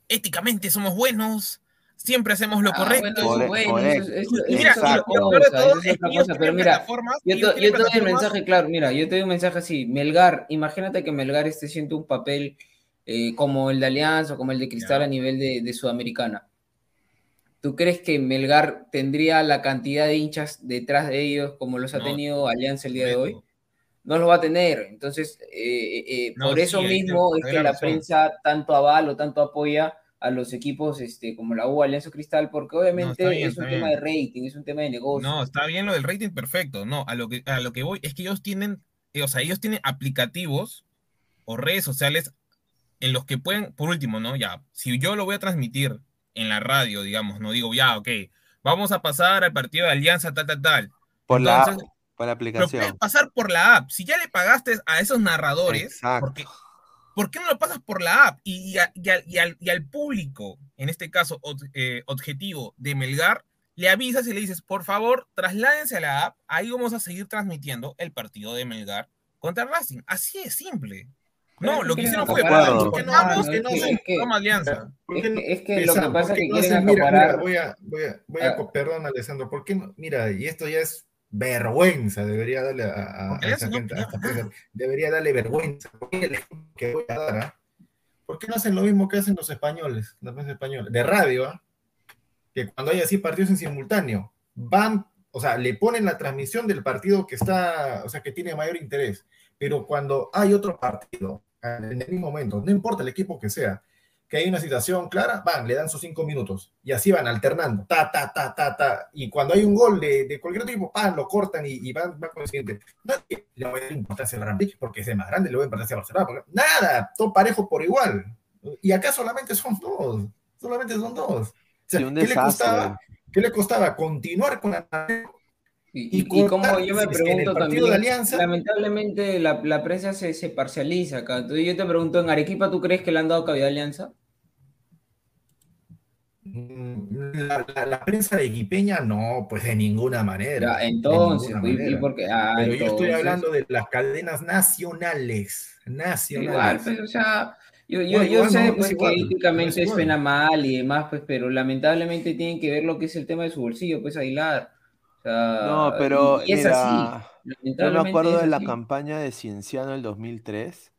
éticamente somos buenos, siempre hacemos lo Ah, correcto. mira, pero mira, yo, te, tienen yo te doy el mensaje claro, mira, yo te doy un mensaje así, Melgar, imagínate que Melgar esté haciendo un papel eh, como el de Alianza o como el de Cristal a nivel de, de Sudamericana. ¿Tú crees que Melgar tendría la cantidad de hinchas detrás de ellos como los ha tenido Alianza el día de hoy? No lo va a tener. Entonces, eh, eh, eh, No, por sí, eso mismo es que la razón. prensa tanto avala o tanto apoya a los equipos este, como la U, Alianza Cristal, porque obviamente bien, es un tema bien. de rating, es un tema de negocio. No, está bien lo del rating perfecto. No, a lo que, a lo que voy es que ellos tienen, eh, o sea, ellos tienen aplicativos o redes sociales en los que pueden, por último, ¿no? Ya, si yo lo voy a transmitir en la radio, digamos, no digo, ya, ok, vamos a pasar al partido de Alianza, tal, tal, tal. Por la por la Lo puedes aplicación. pasar por la app. Si ya le pagaste a esos narradores, Exacto. porque, ¿por qué no lo pasas por la app? Y, y a- y al, y al- y al público, en este caso ob- eh, objetivo de Melgar, le avisas y le dices, por favor, trasládense a la app, ahí vamos a seguir transmitiendo el partido de Melgar contra Racing. Así es simple. Pero No, lo que que hicieron fue, ¿por ¿no? es Que no que- se que- toma alianza. ¿Por Es que- es que lo que pasa ¿por es que quieren acaparar- voy a, voy a, voy a Ah. perdón, Alessandro, ¿por qué no? Mira, y esto ya es vergüenza, debería darle a, a- a esa no debería darle vergüenza. Que voy a dar, ¿ah? ¿por qué no hacen lo mismo que hacen los españoles, la prensa española, de radio, ¿ah? que cuando hay así partidos en simultáneo, van, o sea, le ponen la transmisión del partido que está, o sea, que tiene mayor interés, pero cuando hay otro partido, en el mismo momento, no importa el equipo que sea, que hay una situación clara, van, le dan sus cinco minutos, y así van alternando, ta, ta, ta, ta, ta, y cuando hay un gol de, de cualquier otro equipo, pan, lo cortan y, y van, van con el siguiente. Nadie le va a dar importancia al Ramírez porque es el más grande, le va a dar importancia a Barcelona, porque- nada, todo parejo por igual, y acá solamente son dos, solamente son dos. O sea, Sí, un ¿qué, le costaba, ¿Qué le costaba continuar con la Y, Y como yo me pregunto también, de Alianza- lamentablemente la, la prensa se, se parcializa acá. Entonces yo te pregunto, ¿en Arequipa tú crees que le han dado cabida a Alianza? Mm, La, la- la prensa de no, pues de ninguna manera. Ya, entonces, ninguna y porque- ah, Pero yo estoy hablando de las cadenas nacionales. Nacionales. Igual, pues, o sea, yo, yo, yo igual, sé no, pues, es que éticamente suena mal y demás, pues, pero lamentablemente tienen que ver lo que es el tema de su bolsillo, pues, Aguilar. O sea, No, pero y, y es mira, así. yo me acuerdo de la así. campaña de Cienciano del 2003,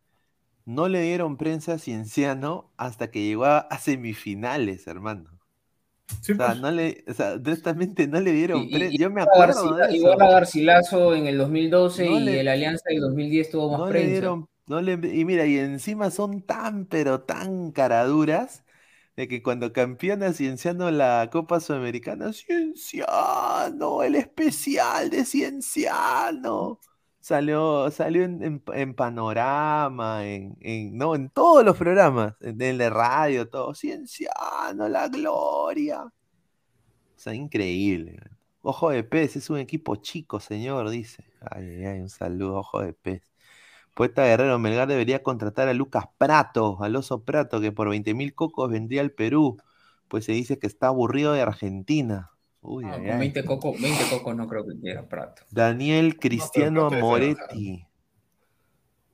no le dieron prensa a Cienciano hasta que llegó a semifinales, hermano. O sea, pues. no le, o sea, directamente no le dieron Y- y- Yo me acuerdo Garcila- de Igual a eso. Garcilaso en el 2012 No y le- el Alianza del 2010 tuvo más No le prensa. dieron, no le, y mira, y encima son tan, pero tan caraduras de que cuando campeona Cienciano la Copa Sudamericana, Cienciano, el especial de Cienciano. Salió, salió en, en- en Panorama, en, en- no, en todos los programas, en el de radio, todo. Cienciano, la gloria. O sea, increíble. Ojo de pez, es un equipo chico, señor, dice. Ay, ay, un saludo, ojo de pez. Poeta Guerrero Melgar debería contratar a Lucas Prato, al oso Prato, que por 20 mil cocos vendría al Perú, pues se dice que está aburrido de Argentina. Uy, Ah, ay, con ay. 20 cocos, 20 cocos no creo que quiera Prato. Daniel Cristiano es Moretti.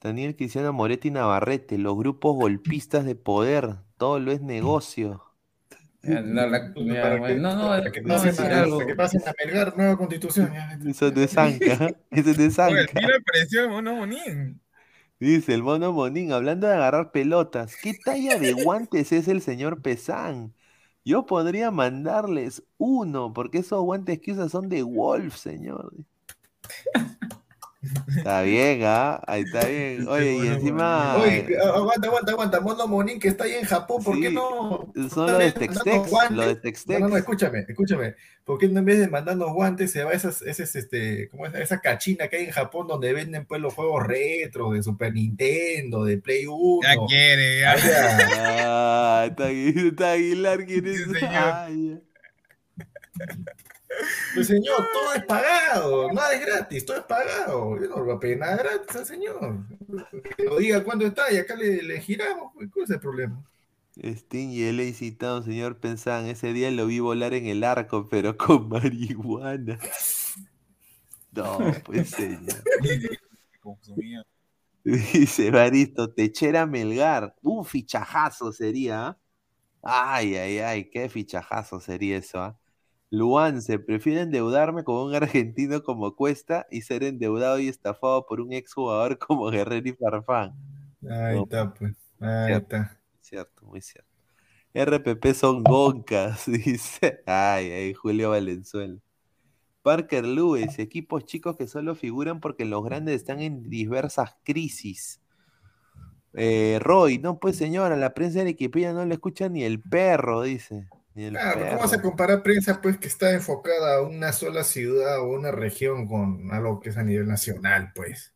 Daniel Cristiano Moretti Navarrete, los grupos golpistas de poder, todo lo es negocio. No, la- mira, Para bueno, que, no, no, para que a pasen a, algo. para que pasen a Melgar, nueva constitución. ya. Eso no es Zanca, eso no es Oye, Zanca. mira el precio de Mono Monín. Dice el mono Monín, hablando de agarrar pelotas, ¿qué talla de guantes es el señor Pesán? Yo podría mandarles uno, porque esos guantes que usa son de Wolf, señor. Está bien, ¿ah? Ahí está bien. Oye, y encima Oye, eh, aguanta, aguanta, aguanta. Mono Monín, que está ahí en Japón, ¿por qué no? son los de Textex, guantes- los de No, no, no, Textex. escúchame, escúchame. ¿Por qué no en vez de mandarnos guantes se va a esas, esas, este, ¿cómo es? esa cachina que hay en Japón donde venden pues los juegos retro de Super Nintendo, de Play 1? Ya quiere, ya. Ah, está, Agu- está Aguilar, ¿quién es? Sí, señor. Pues, señor, todo es pagado, nada es gratis, todo es pagado. Yo no le voy a pedir nada gratis al señor. Que lo diga cuándo está y acá le, le giramos. pues, ¿Cuál es el problema? Sting y él citado, señor Pensán. Ese día lo vi volar en el arco, pero con marihuana. No, pues señor. Consumía. Dice Baristo, Techera Melgar. Un fichajazo sería. ¿ah? Ay, ay, ay, qué fichajazo sería eso. ¿Ah? Luance, prefiero endeudarme con un argentino como Cuesta y ser endeudado y estafado por un exjugador como Guerrero y Farfán. Ahí No. está, pues. Ahí Cierto. está. Cierto, muy cierto. RPP son goncas, dice. Ay, ay, Julio Valenzuela. Parker Lewis, equipos chicos que solo figuran porque los grandes están en diversas crisis. Eh, Roy, no, pues señora, la prensa de Equipilla no le escucha ni el perro, dice. Claro, ¿cómo vas a comparar prensa pues que está enfocada a una sola ciudad o una región con algo que es a nivel nacional, pues?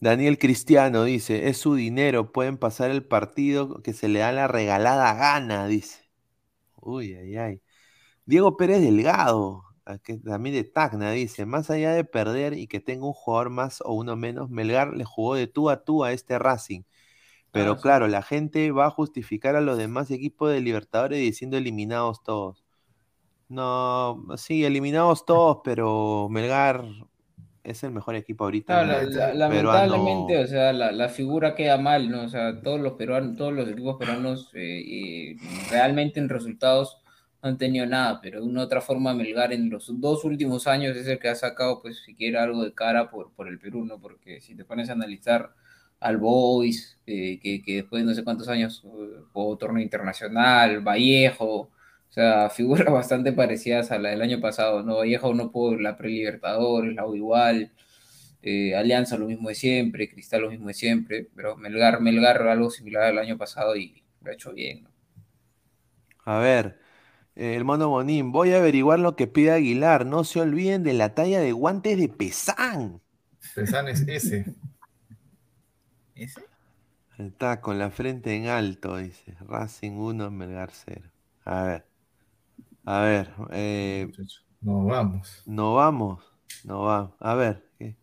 Daniel Cristiano dice, es su dinero, pueden pasar el partido que se le da la regalada gana, dice. Uy, ay, ay. Diego Pérez Delgado, que también de Tacna, dice, más allá de perder y que tenga un jugador más o uno menos, Melgar le jugó de tú a tú a este Racing. Pero Ah, sí. claro, la gente va a justificar a los demás equipos de Libertadores diciendo eliminados todos. No, sí, eliminados todos, pero Melgar es el mejor equipo ahorita. No, la- la- lamentablemente, o sea, la, la figura queda mal, ¿no? O sea, todos los peruanos, todos los equipos peruanos eh, eh, realmente en resultados no han tenido nada, pero de una u otra forma Melgar en los dos últimos años es el que ha sacado, pues, siquiera algo de cara por, por el Perú, ¿no? Porque si te pones a analizar al Boys, eh, que, que después de no sé cuántos años eh, jugó torneo internacional, Vallejo, o sea, figuras bastante parecidas a la del año pasado, ¿no? Vallejo no pudo la pre-Libertadores, la U igual, eh, Alianza lo mismo de siempre, Cristal lo mismo de siempre, pero Melgar, Melgar algo similar al año pasado y lo ha hecho bien, ¿no? A ver, eh, el mono Bonín, voy a averiguar lo que pide Aguilar. No se olviden de la talla de guantes de Pesán. Pesán es ese. ¿Ese? Está con la frente en alto, dice. Racing 1, Melgar 0. A ver. A ver. eh, No vamos. no vamos. No vamos. A ver. ¿qué,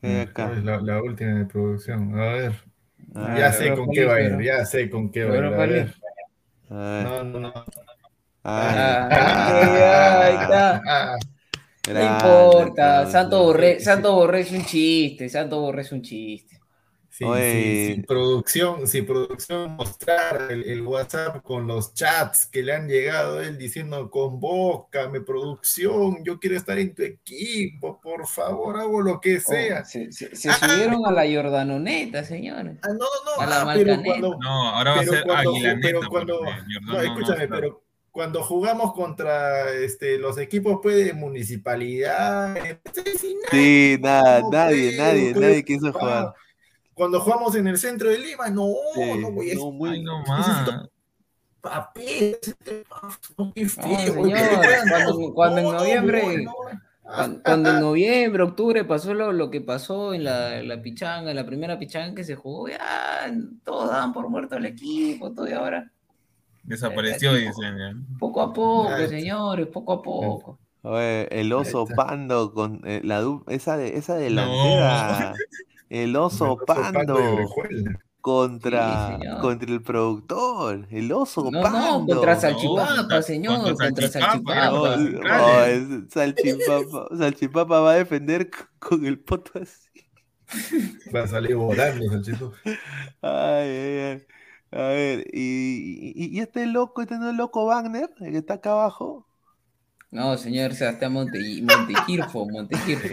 qué hay acá? Es la, la última de producción. A ver. A ya ver, sé con qué va a ir, ya sé con qué va a ir. A ver. A ver. No, no, no. Ah, Ah, ahí está. Ah, No importa. Santo Borré, Santo Borré es un chiste, Santo Borré es un chiste. Sí, Oye. sí, si producción, si producción mostrar el, el WhatsApp con los chats que le han llegado a él diciendo convócame, producción, yo quiero estar en tu equipo, por favor, hago lo que sea. Oh, se, se- se subieron a la Jordanoneta, señores. Ah, no, no, A la ah, pero Malcaneta. cuando, No, ahora va a ser cuando pero cuando- no, no- no escúchame, pero cuando jugamos contra este, los equipos pues, de municipalidad, eh, sin Sí, nada, no, nadie, nadie, nadie quiso ah, jugar. Cuando jugamos en el centro de Lima, no, Sí, no voy a no, Ay, no necesito más. papel, no, qué No, feo, oye, cuando, cuando en no, no, noviembre, no, no. cuando, cuando en noviembre, octubre pasó lo, lo que pasó en la, la pichanga, en la primera pichanga que se jugó, ya todos daban por muerto al equipo, todo y ahora, Desapareció, dicen. ya. poco a poco, Ah, señores, poco a poco. Oye, el oso pando con eh, la esa de esa delantera, el oso El oso Pando contra Sí, contra el productor, el oso No, pando. no, contra No, Salchipapa, contra- señor, contra contra Salchipapa, Salchipapa. No, no, Salchipapa, Salchipapa va a defender con el poto así. Va a salir volando, Salchito. Ay, ay, ay. A ver, y, y, y este loco, este no es loco Wagner, el que está acá abajo. No, señor Sebastián Monte, Montequirfo, Montequirfo.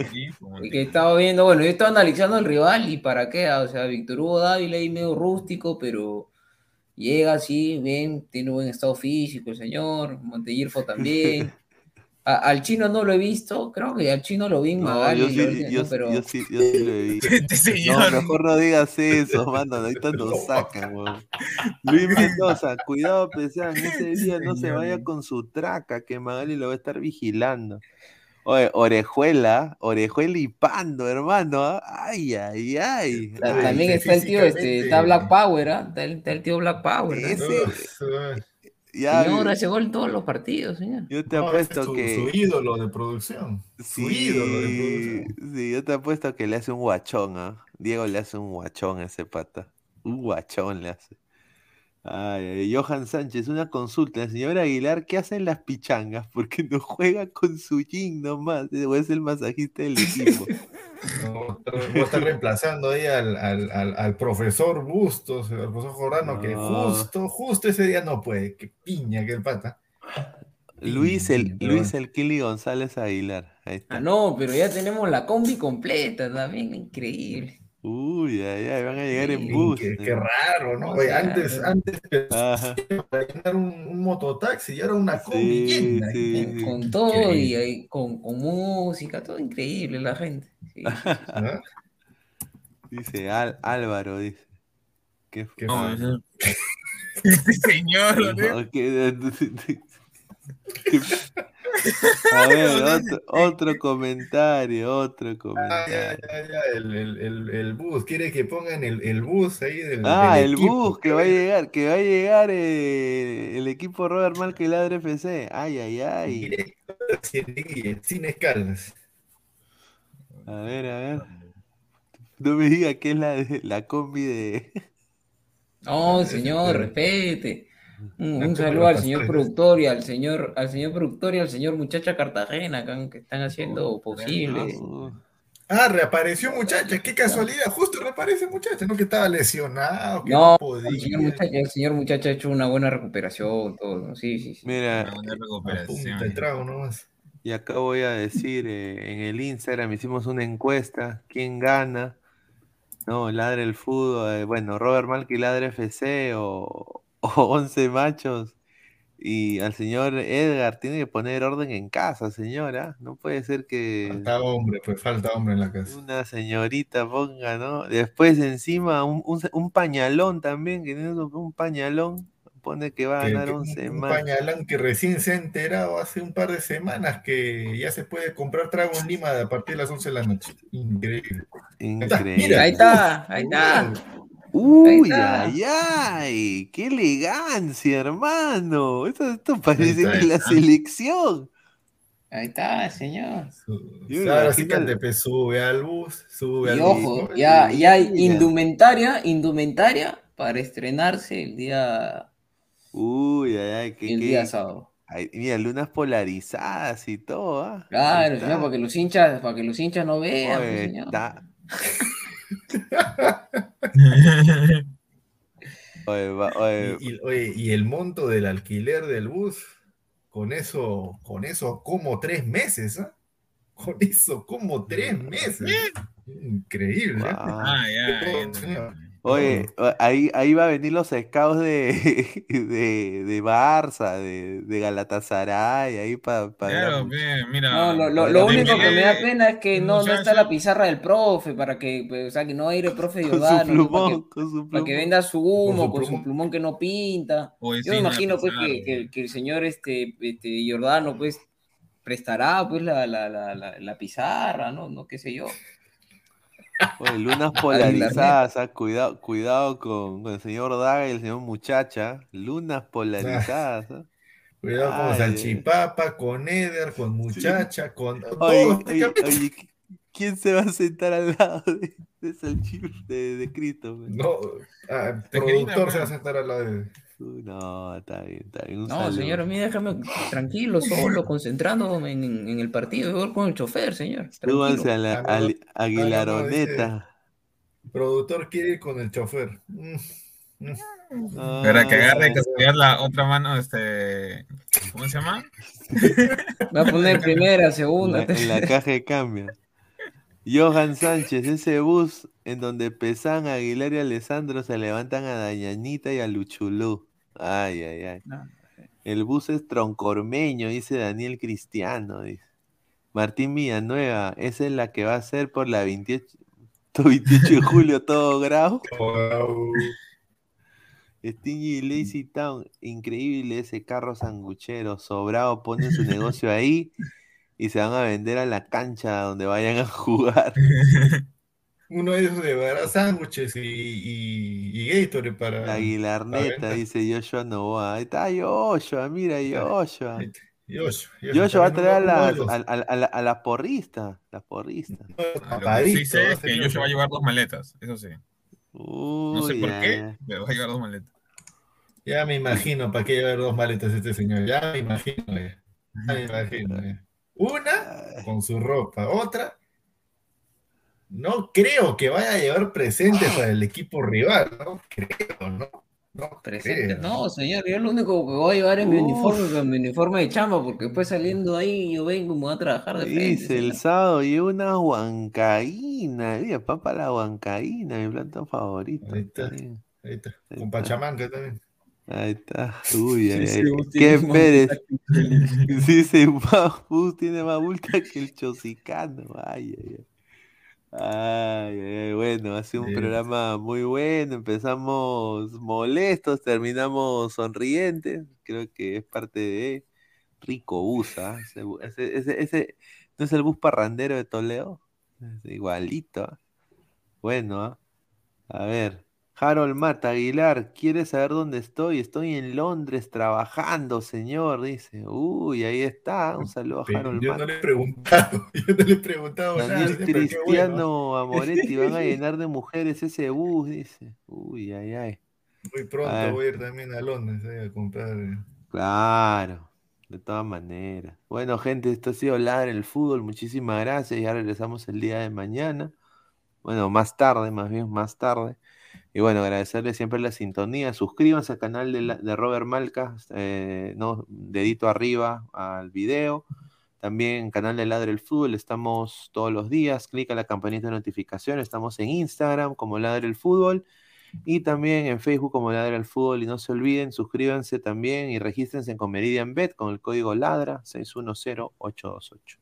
Te- que estaba viendo, bueno, yo estaba analizando al rival y para qué, o sea, Víctor Hugo Dávila ahí medio rústico, pero llega así, bien, tiene buen estado físico el señor, Montequirfo también. A- al chino no lo he visto, creo que al chino lo vi en No, Magali, yo sí, yo, ¿no? pero yo sí, yo sí lo he visto. Este No, señor. mejor no digas eso, mano. Ahorita nos sacan, weón. Luis Mendoza, cuidado, Pesan, ese día no se vaya con su traca, que Magali lo va a estar vigilando. Oye, orejuela, orejuela y pando, hermano. ¿ah? Ay, ay, ay. ta- Ay, también está el tío, este, está Black Power, ¿ah? Está el, está el tío Black Power. ¿no? Ese- Uf, Ya, Señor, hace gol en todos los partidos, señor. yo te no, apuesto es su, que. su ídolo de producción. Su Sí, ídolo de producción. sí, yo te apuesto que le hace un guachón, ¿ah? Diego le hace un guachón a ese pata. Un guachón le hace. Ay, ay, Johan Sánchez, una consulta. El señor Aguilar, ¿qué hacen las pichangas? Porque no juega con su jean nomás. O es el masajista del equipo. No, voy a estar reemplazando ahí al, al, al, al profesor Bustos, al profesor Jordano, que justo, justo ese día no puede. Qué piña que el pata. Luis el, pero Luis el Kili González Aguilar. Ahí está. Ah, no, pero ya tenemos la combi completa también, increíble. Uy, ay, ay, van a llegar en bus. Qué, qué raro, ¿no? O Oye, sea, antes, antes Ajá. para llenar un, un mototaxi y ahora una combi Sí, llena. sí, Con, todo y con música, todo increíble la gente. Sí. ¿Ah? Dice Al- Álvaro, dice. ¿Qué fue? Qué No, ese- Este señor. ¿no? que- A ver, otro, otro comentario, otro Ah, ya, comentario. ya, ya, el, el, el, el bus, quiere que pongan el, el bus ahí del, Ah, del el equipo, bus que va a llegar, que va a llegar eh, el equipo Robert Malca y Ladre FC. Ay, ay, ay. Sin escalas. A ver, a ver. No me diga que es la, de- la combi de. No, señor, respete. Un, saludo al señor productor y al señor, al señor productor y al señor muchacha Cartagena que, están haciendo posible. Uh, Ah, reapareció muchacha, qué casualidad, justo reaparece muchacha, no que estaba lesionado, que No, no el señor podía. muchacha, el señor muchacha ha hecho una buena recuperación, todo, ¿no? Sí, sí, sí. Mira, Una buena A punta recuperación. trago nomás. Y acá voy a decir: eh, en el Instagram hicimos una encuesta. ¿Quién gana? No, Ladre el Fútbol. eh, bueno, Robert Malca y Ladre FC o, o 11 machos. Y al señor Edgar tiene que poner orden en casa, señora. No puede ser que Falta hombre, pues falta hombre en la casa. una señorita ponga, ¿no? Después encima un, un- un pañalón también, que tiene un pañalón, pone que va a ganar que 11 un más. pañalán que recién se ha enterado hace un par de semanas que ya se puede comprar trago en Lima a partir de las 11 de la noche. Increíble. Increíble. Ahí está, ahí está. Uy, ay, ay, qué elegancia, hermano. Esto, esto parece está, que la selección. Ahí está, señor. Ahora sí que sube al bus, sube Y al ojo, ya, ya hay indumentaria, indumentaria para estrenarse el día, Uy, ay, ay, qué, el qué- día sábado. ay, mira, lunas polarizadas y todo, ¿ah? Claro, señor, para que los hinchas, para que los hinchas no vean, pues, Oye, señor. está- Oye, va- oye, Y, y- oye, y el monto del alquiler del bus, con eso, con eso como tres meses, ¿ah? Con eso como tres meses. Increíble. ¿eh? Ah, ya. Oye, ahí, ahí va a venir los scouts de, de, de Barça, de, de Galatasaray, ahí para Claro, ve, mira. No, lo, lo, lo único que me da Dembélé, pena es que no, no está muchacho. la pizarra del profe, para que, pues, o sea, que no va a ir el profe con su Giordano, ¿no? para que, plumón, con su para que plumón. venda su humo, su con su plumón. plumón que no pinta. Oye, Yo sí, me la imagino pues pizarra, que, que- que el señor este, este Giordano pues prestará pues la, la, la, la, la pizarra, ¿no? No qué sé yo. Oye, lunas polarizadas, ah, cuidado, cuidado con, con el señor Daga y el señor Muchacha. Lunas polarizadas. ah. Cuidado con Ay, Salchipapa, con Eder, con Muchacha, con Oye, oye, oye, ¿quién se va a sentar al lado de, de Salchip- de, de Cristo? pues? No, ah, Tejerina, productor se va a sentar al lado de. No, está bien, está bien. Un No, saludo. señor, a mí déjame tranquilo, solo, concentrándome en, en el partido, voy con el chofer, señor. Súbanse Tranquilo. a la Ah, Aguilaroneta. Productor quiere ir con el chofer. Mm, mm. Para que agarre Ah, de casualidad la otra mano, este. ¿Cómo se llama? Va a poner primera, la, segunda, en la caja de cambio. Johan Sánchez, ese bus en donde Pesán, Aguilar y Alessandro se levantan a Dañanita y a Luchulú. Ay, ay, ay. No. El bus es troncormeño, dice Daniel Cristiano. Dice. Martín Villanueva, esa es la que va a ser por la 28, 28 de julio, todo grado. Wow. Stingy Lazy Town, increíble ese carro sanguchero, sobrado, ponen su negocio ahí y se van a vender a la cancha donde vayan a jugar. Uno de esos llevará sándwiches y, y, y Gatorade para. La venta. dice Joshua Novoa. Ahí está Joshua, mira Joshua. Yoshua, Joshua va a traer a las, a, a- a la, a la porrista, la porrista. uno de los Lo que sí sé va a es que. Joshua va a llevar dos maletas, eso sí. No sé Uy, por qué, ay. pero va a llevar dos maletas. Ya me imagino para qué llevar dos maletas este señor. Ya me imagino. Ya, Ya me imagino. ya. Una con su ropa, otra. No creo que vaya a llevar presentes para el equipo rival, no creo, no. No Presente. No, señor, yo lo único que voy a llevar es mi Uf. uniforme, mi uniforme de chamba, porque después saliendo ahí yo vengo y me voy a trabajar de frente. Dice, el sábado lleva una huancaína. Mira, papa la huancaína, mi plato favorito. Ahí está. Ahí está. Con. Pachamanca también. Ahí está. Uy, ay, Sí, ay. sí, ¿Qué Pérez? Dice, Bus tiene más bulta que el chosicano. Ay, ay, ay. Ay, ay, bueno, ha sido un Sí. programa muy bueno. Empezamos molestos, terminamos sonrientes. Creo que es parte de Rico Bus, ¿ah? Ese, ese- ese- ¿no es el bus parrandero de Toledo? Es igualito. ¿ah? Bueno, ¿ah? a ver. Harold Mata Aguilar, ¿quiere saber dónde estoy? Estoy en Londres trabajando, señor, dice. Uy, ahí está. Un saludo a Harold yo Mata. no le he preguntado, yo no le he preguntado nada. Daniel bueno. Cristiano Amoretti, van a llenar de mujeres ese bus, dice. Uy, ay, ay. Muy pronto A voy a ir también a Londres eh, a comprar. eh, Claro, de todas maneras. Bueno, gente, esto ha sido Ladra el Fútbol. Muchísimas gracias. Ya regresamos el día de mañana. Bueno, más tarde, más bien, más tarde. Y bueno, agradecerles siempre la sintonía. Suscríbanse al canal de, la- de Robert Malca, eh, no, dedito arriba al video. También canal de Ladre el Fútbol, estamos todos los días. Clica la campanita de notificación. Estamos en Instagram como Ladre el Fútbol y también en Facebook como Ladra el Fútbol. Y no se olviden, suscríbanse también y regístrense con Meridian Bet con el código Ladra 610828.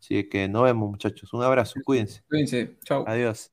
Así que nos vemos, muchachos. Un abrazo, cuídense. Cuídense, chao. Adiós.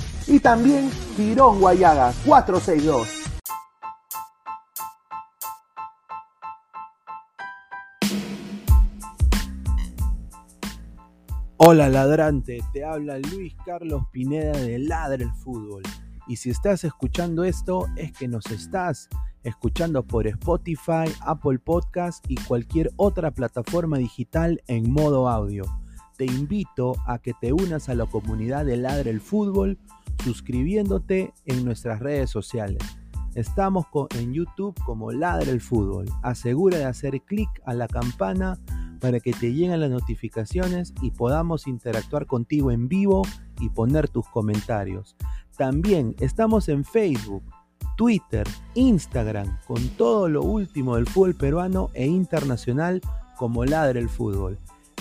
y también Tirón Guayaga 462. Hola ladrante, te habla Luis Carlos Pineda de Ladre el Fútbol. Y si estás escuchando esto, es que nos estás escuchando por Spotify, Apple Podcast y cualquier otra plataforma digital en modo audio. Te invito a que te unas a la comunidad de Ladre el Fútbol suscribiéndote en nuestras redes sociales. Estamos en YouTube como Ladre el Fútbol. Asegura de hacer clic a la campana para que te lleguen las notificaciones y podamos interactuar contigo en vivo y poner tus comentarios. También estamos en Facebook, Twitter, Instagram, con todo lo último del fútbol peruano e internacional como Ladre el Fútbol.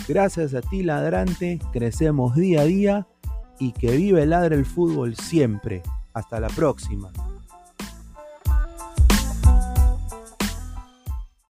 Gracias a ti, ladrante, crecemos día a día y que vive Ladre el Fútbol siempre. Hasta la próxima.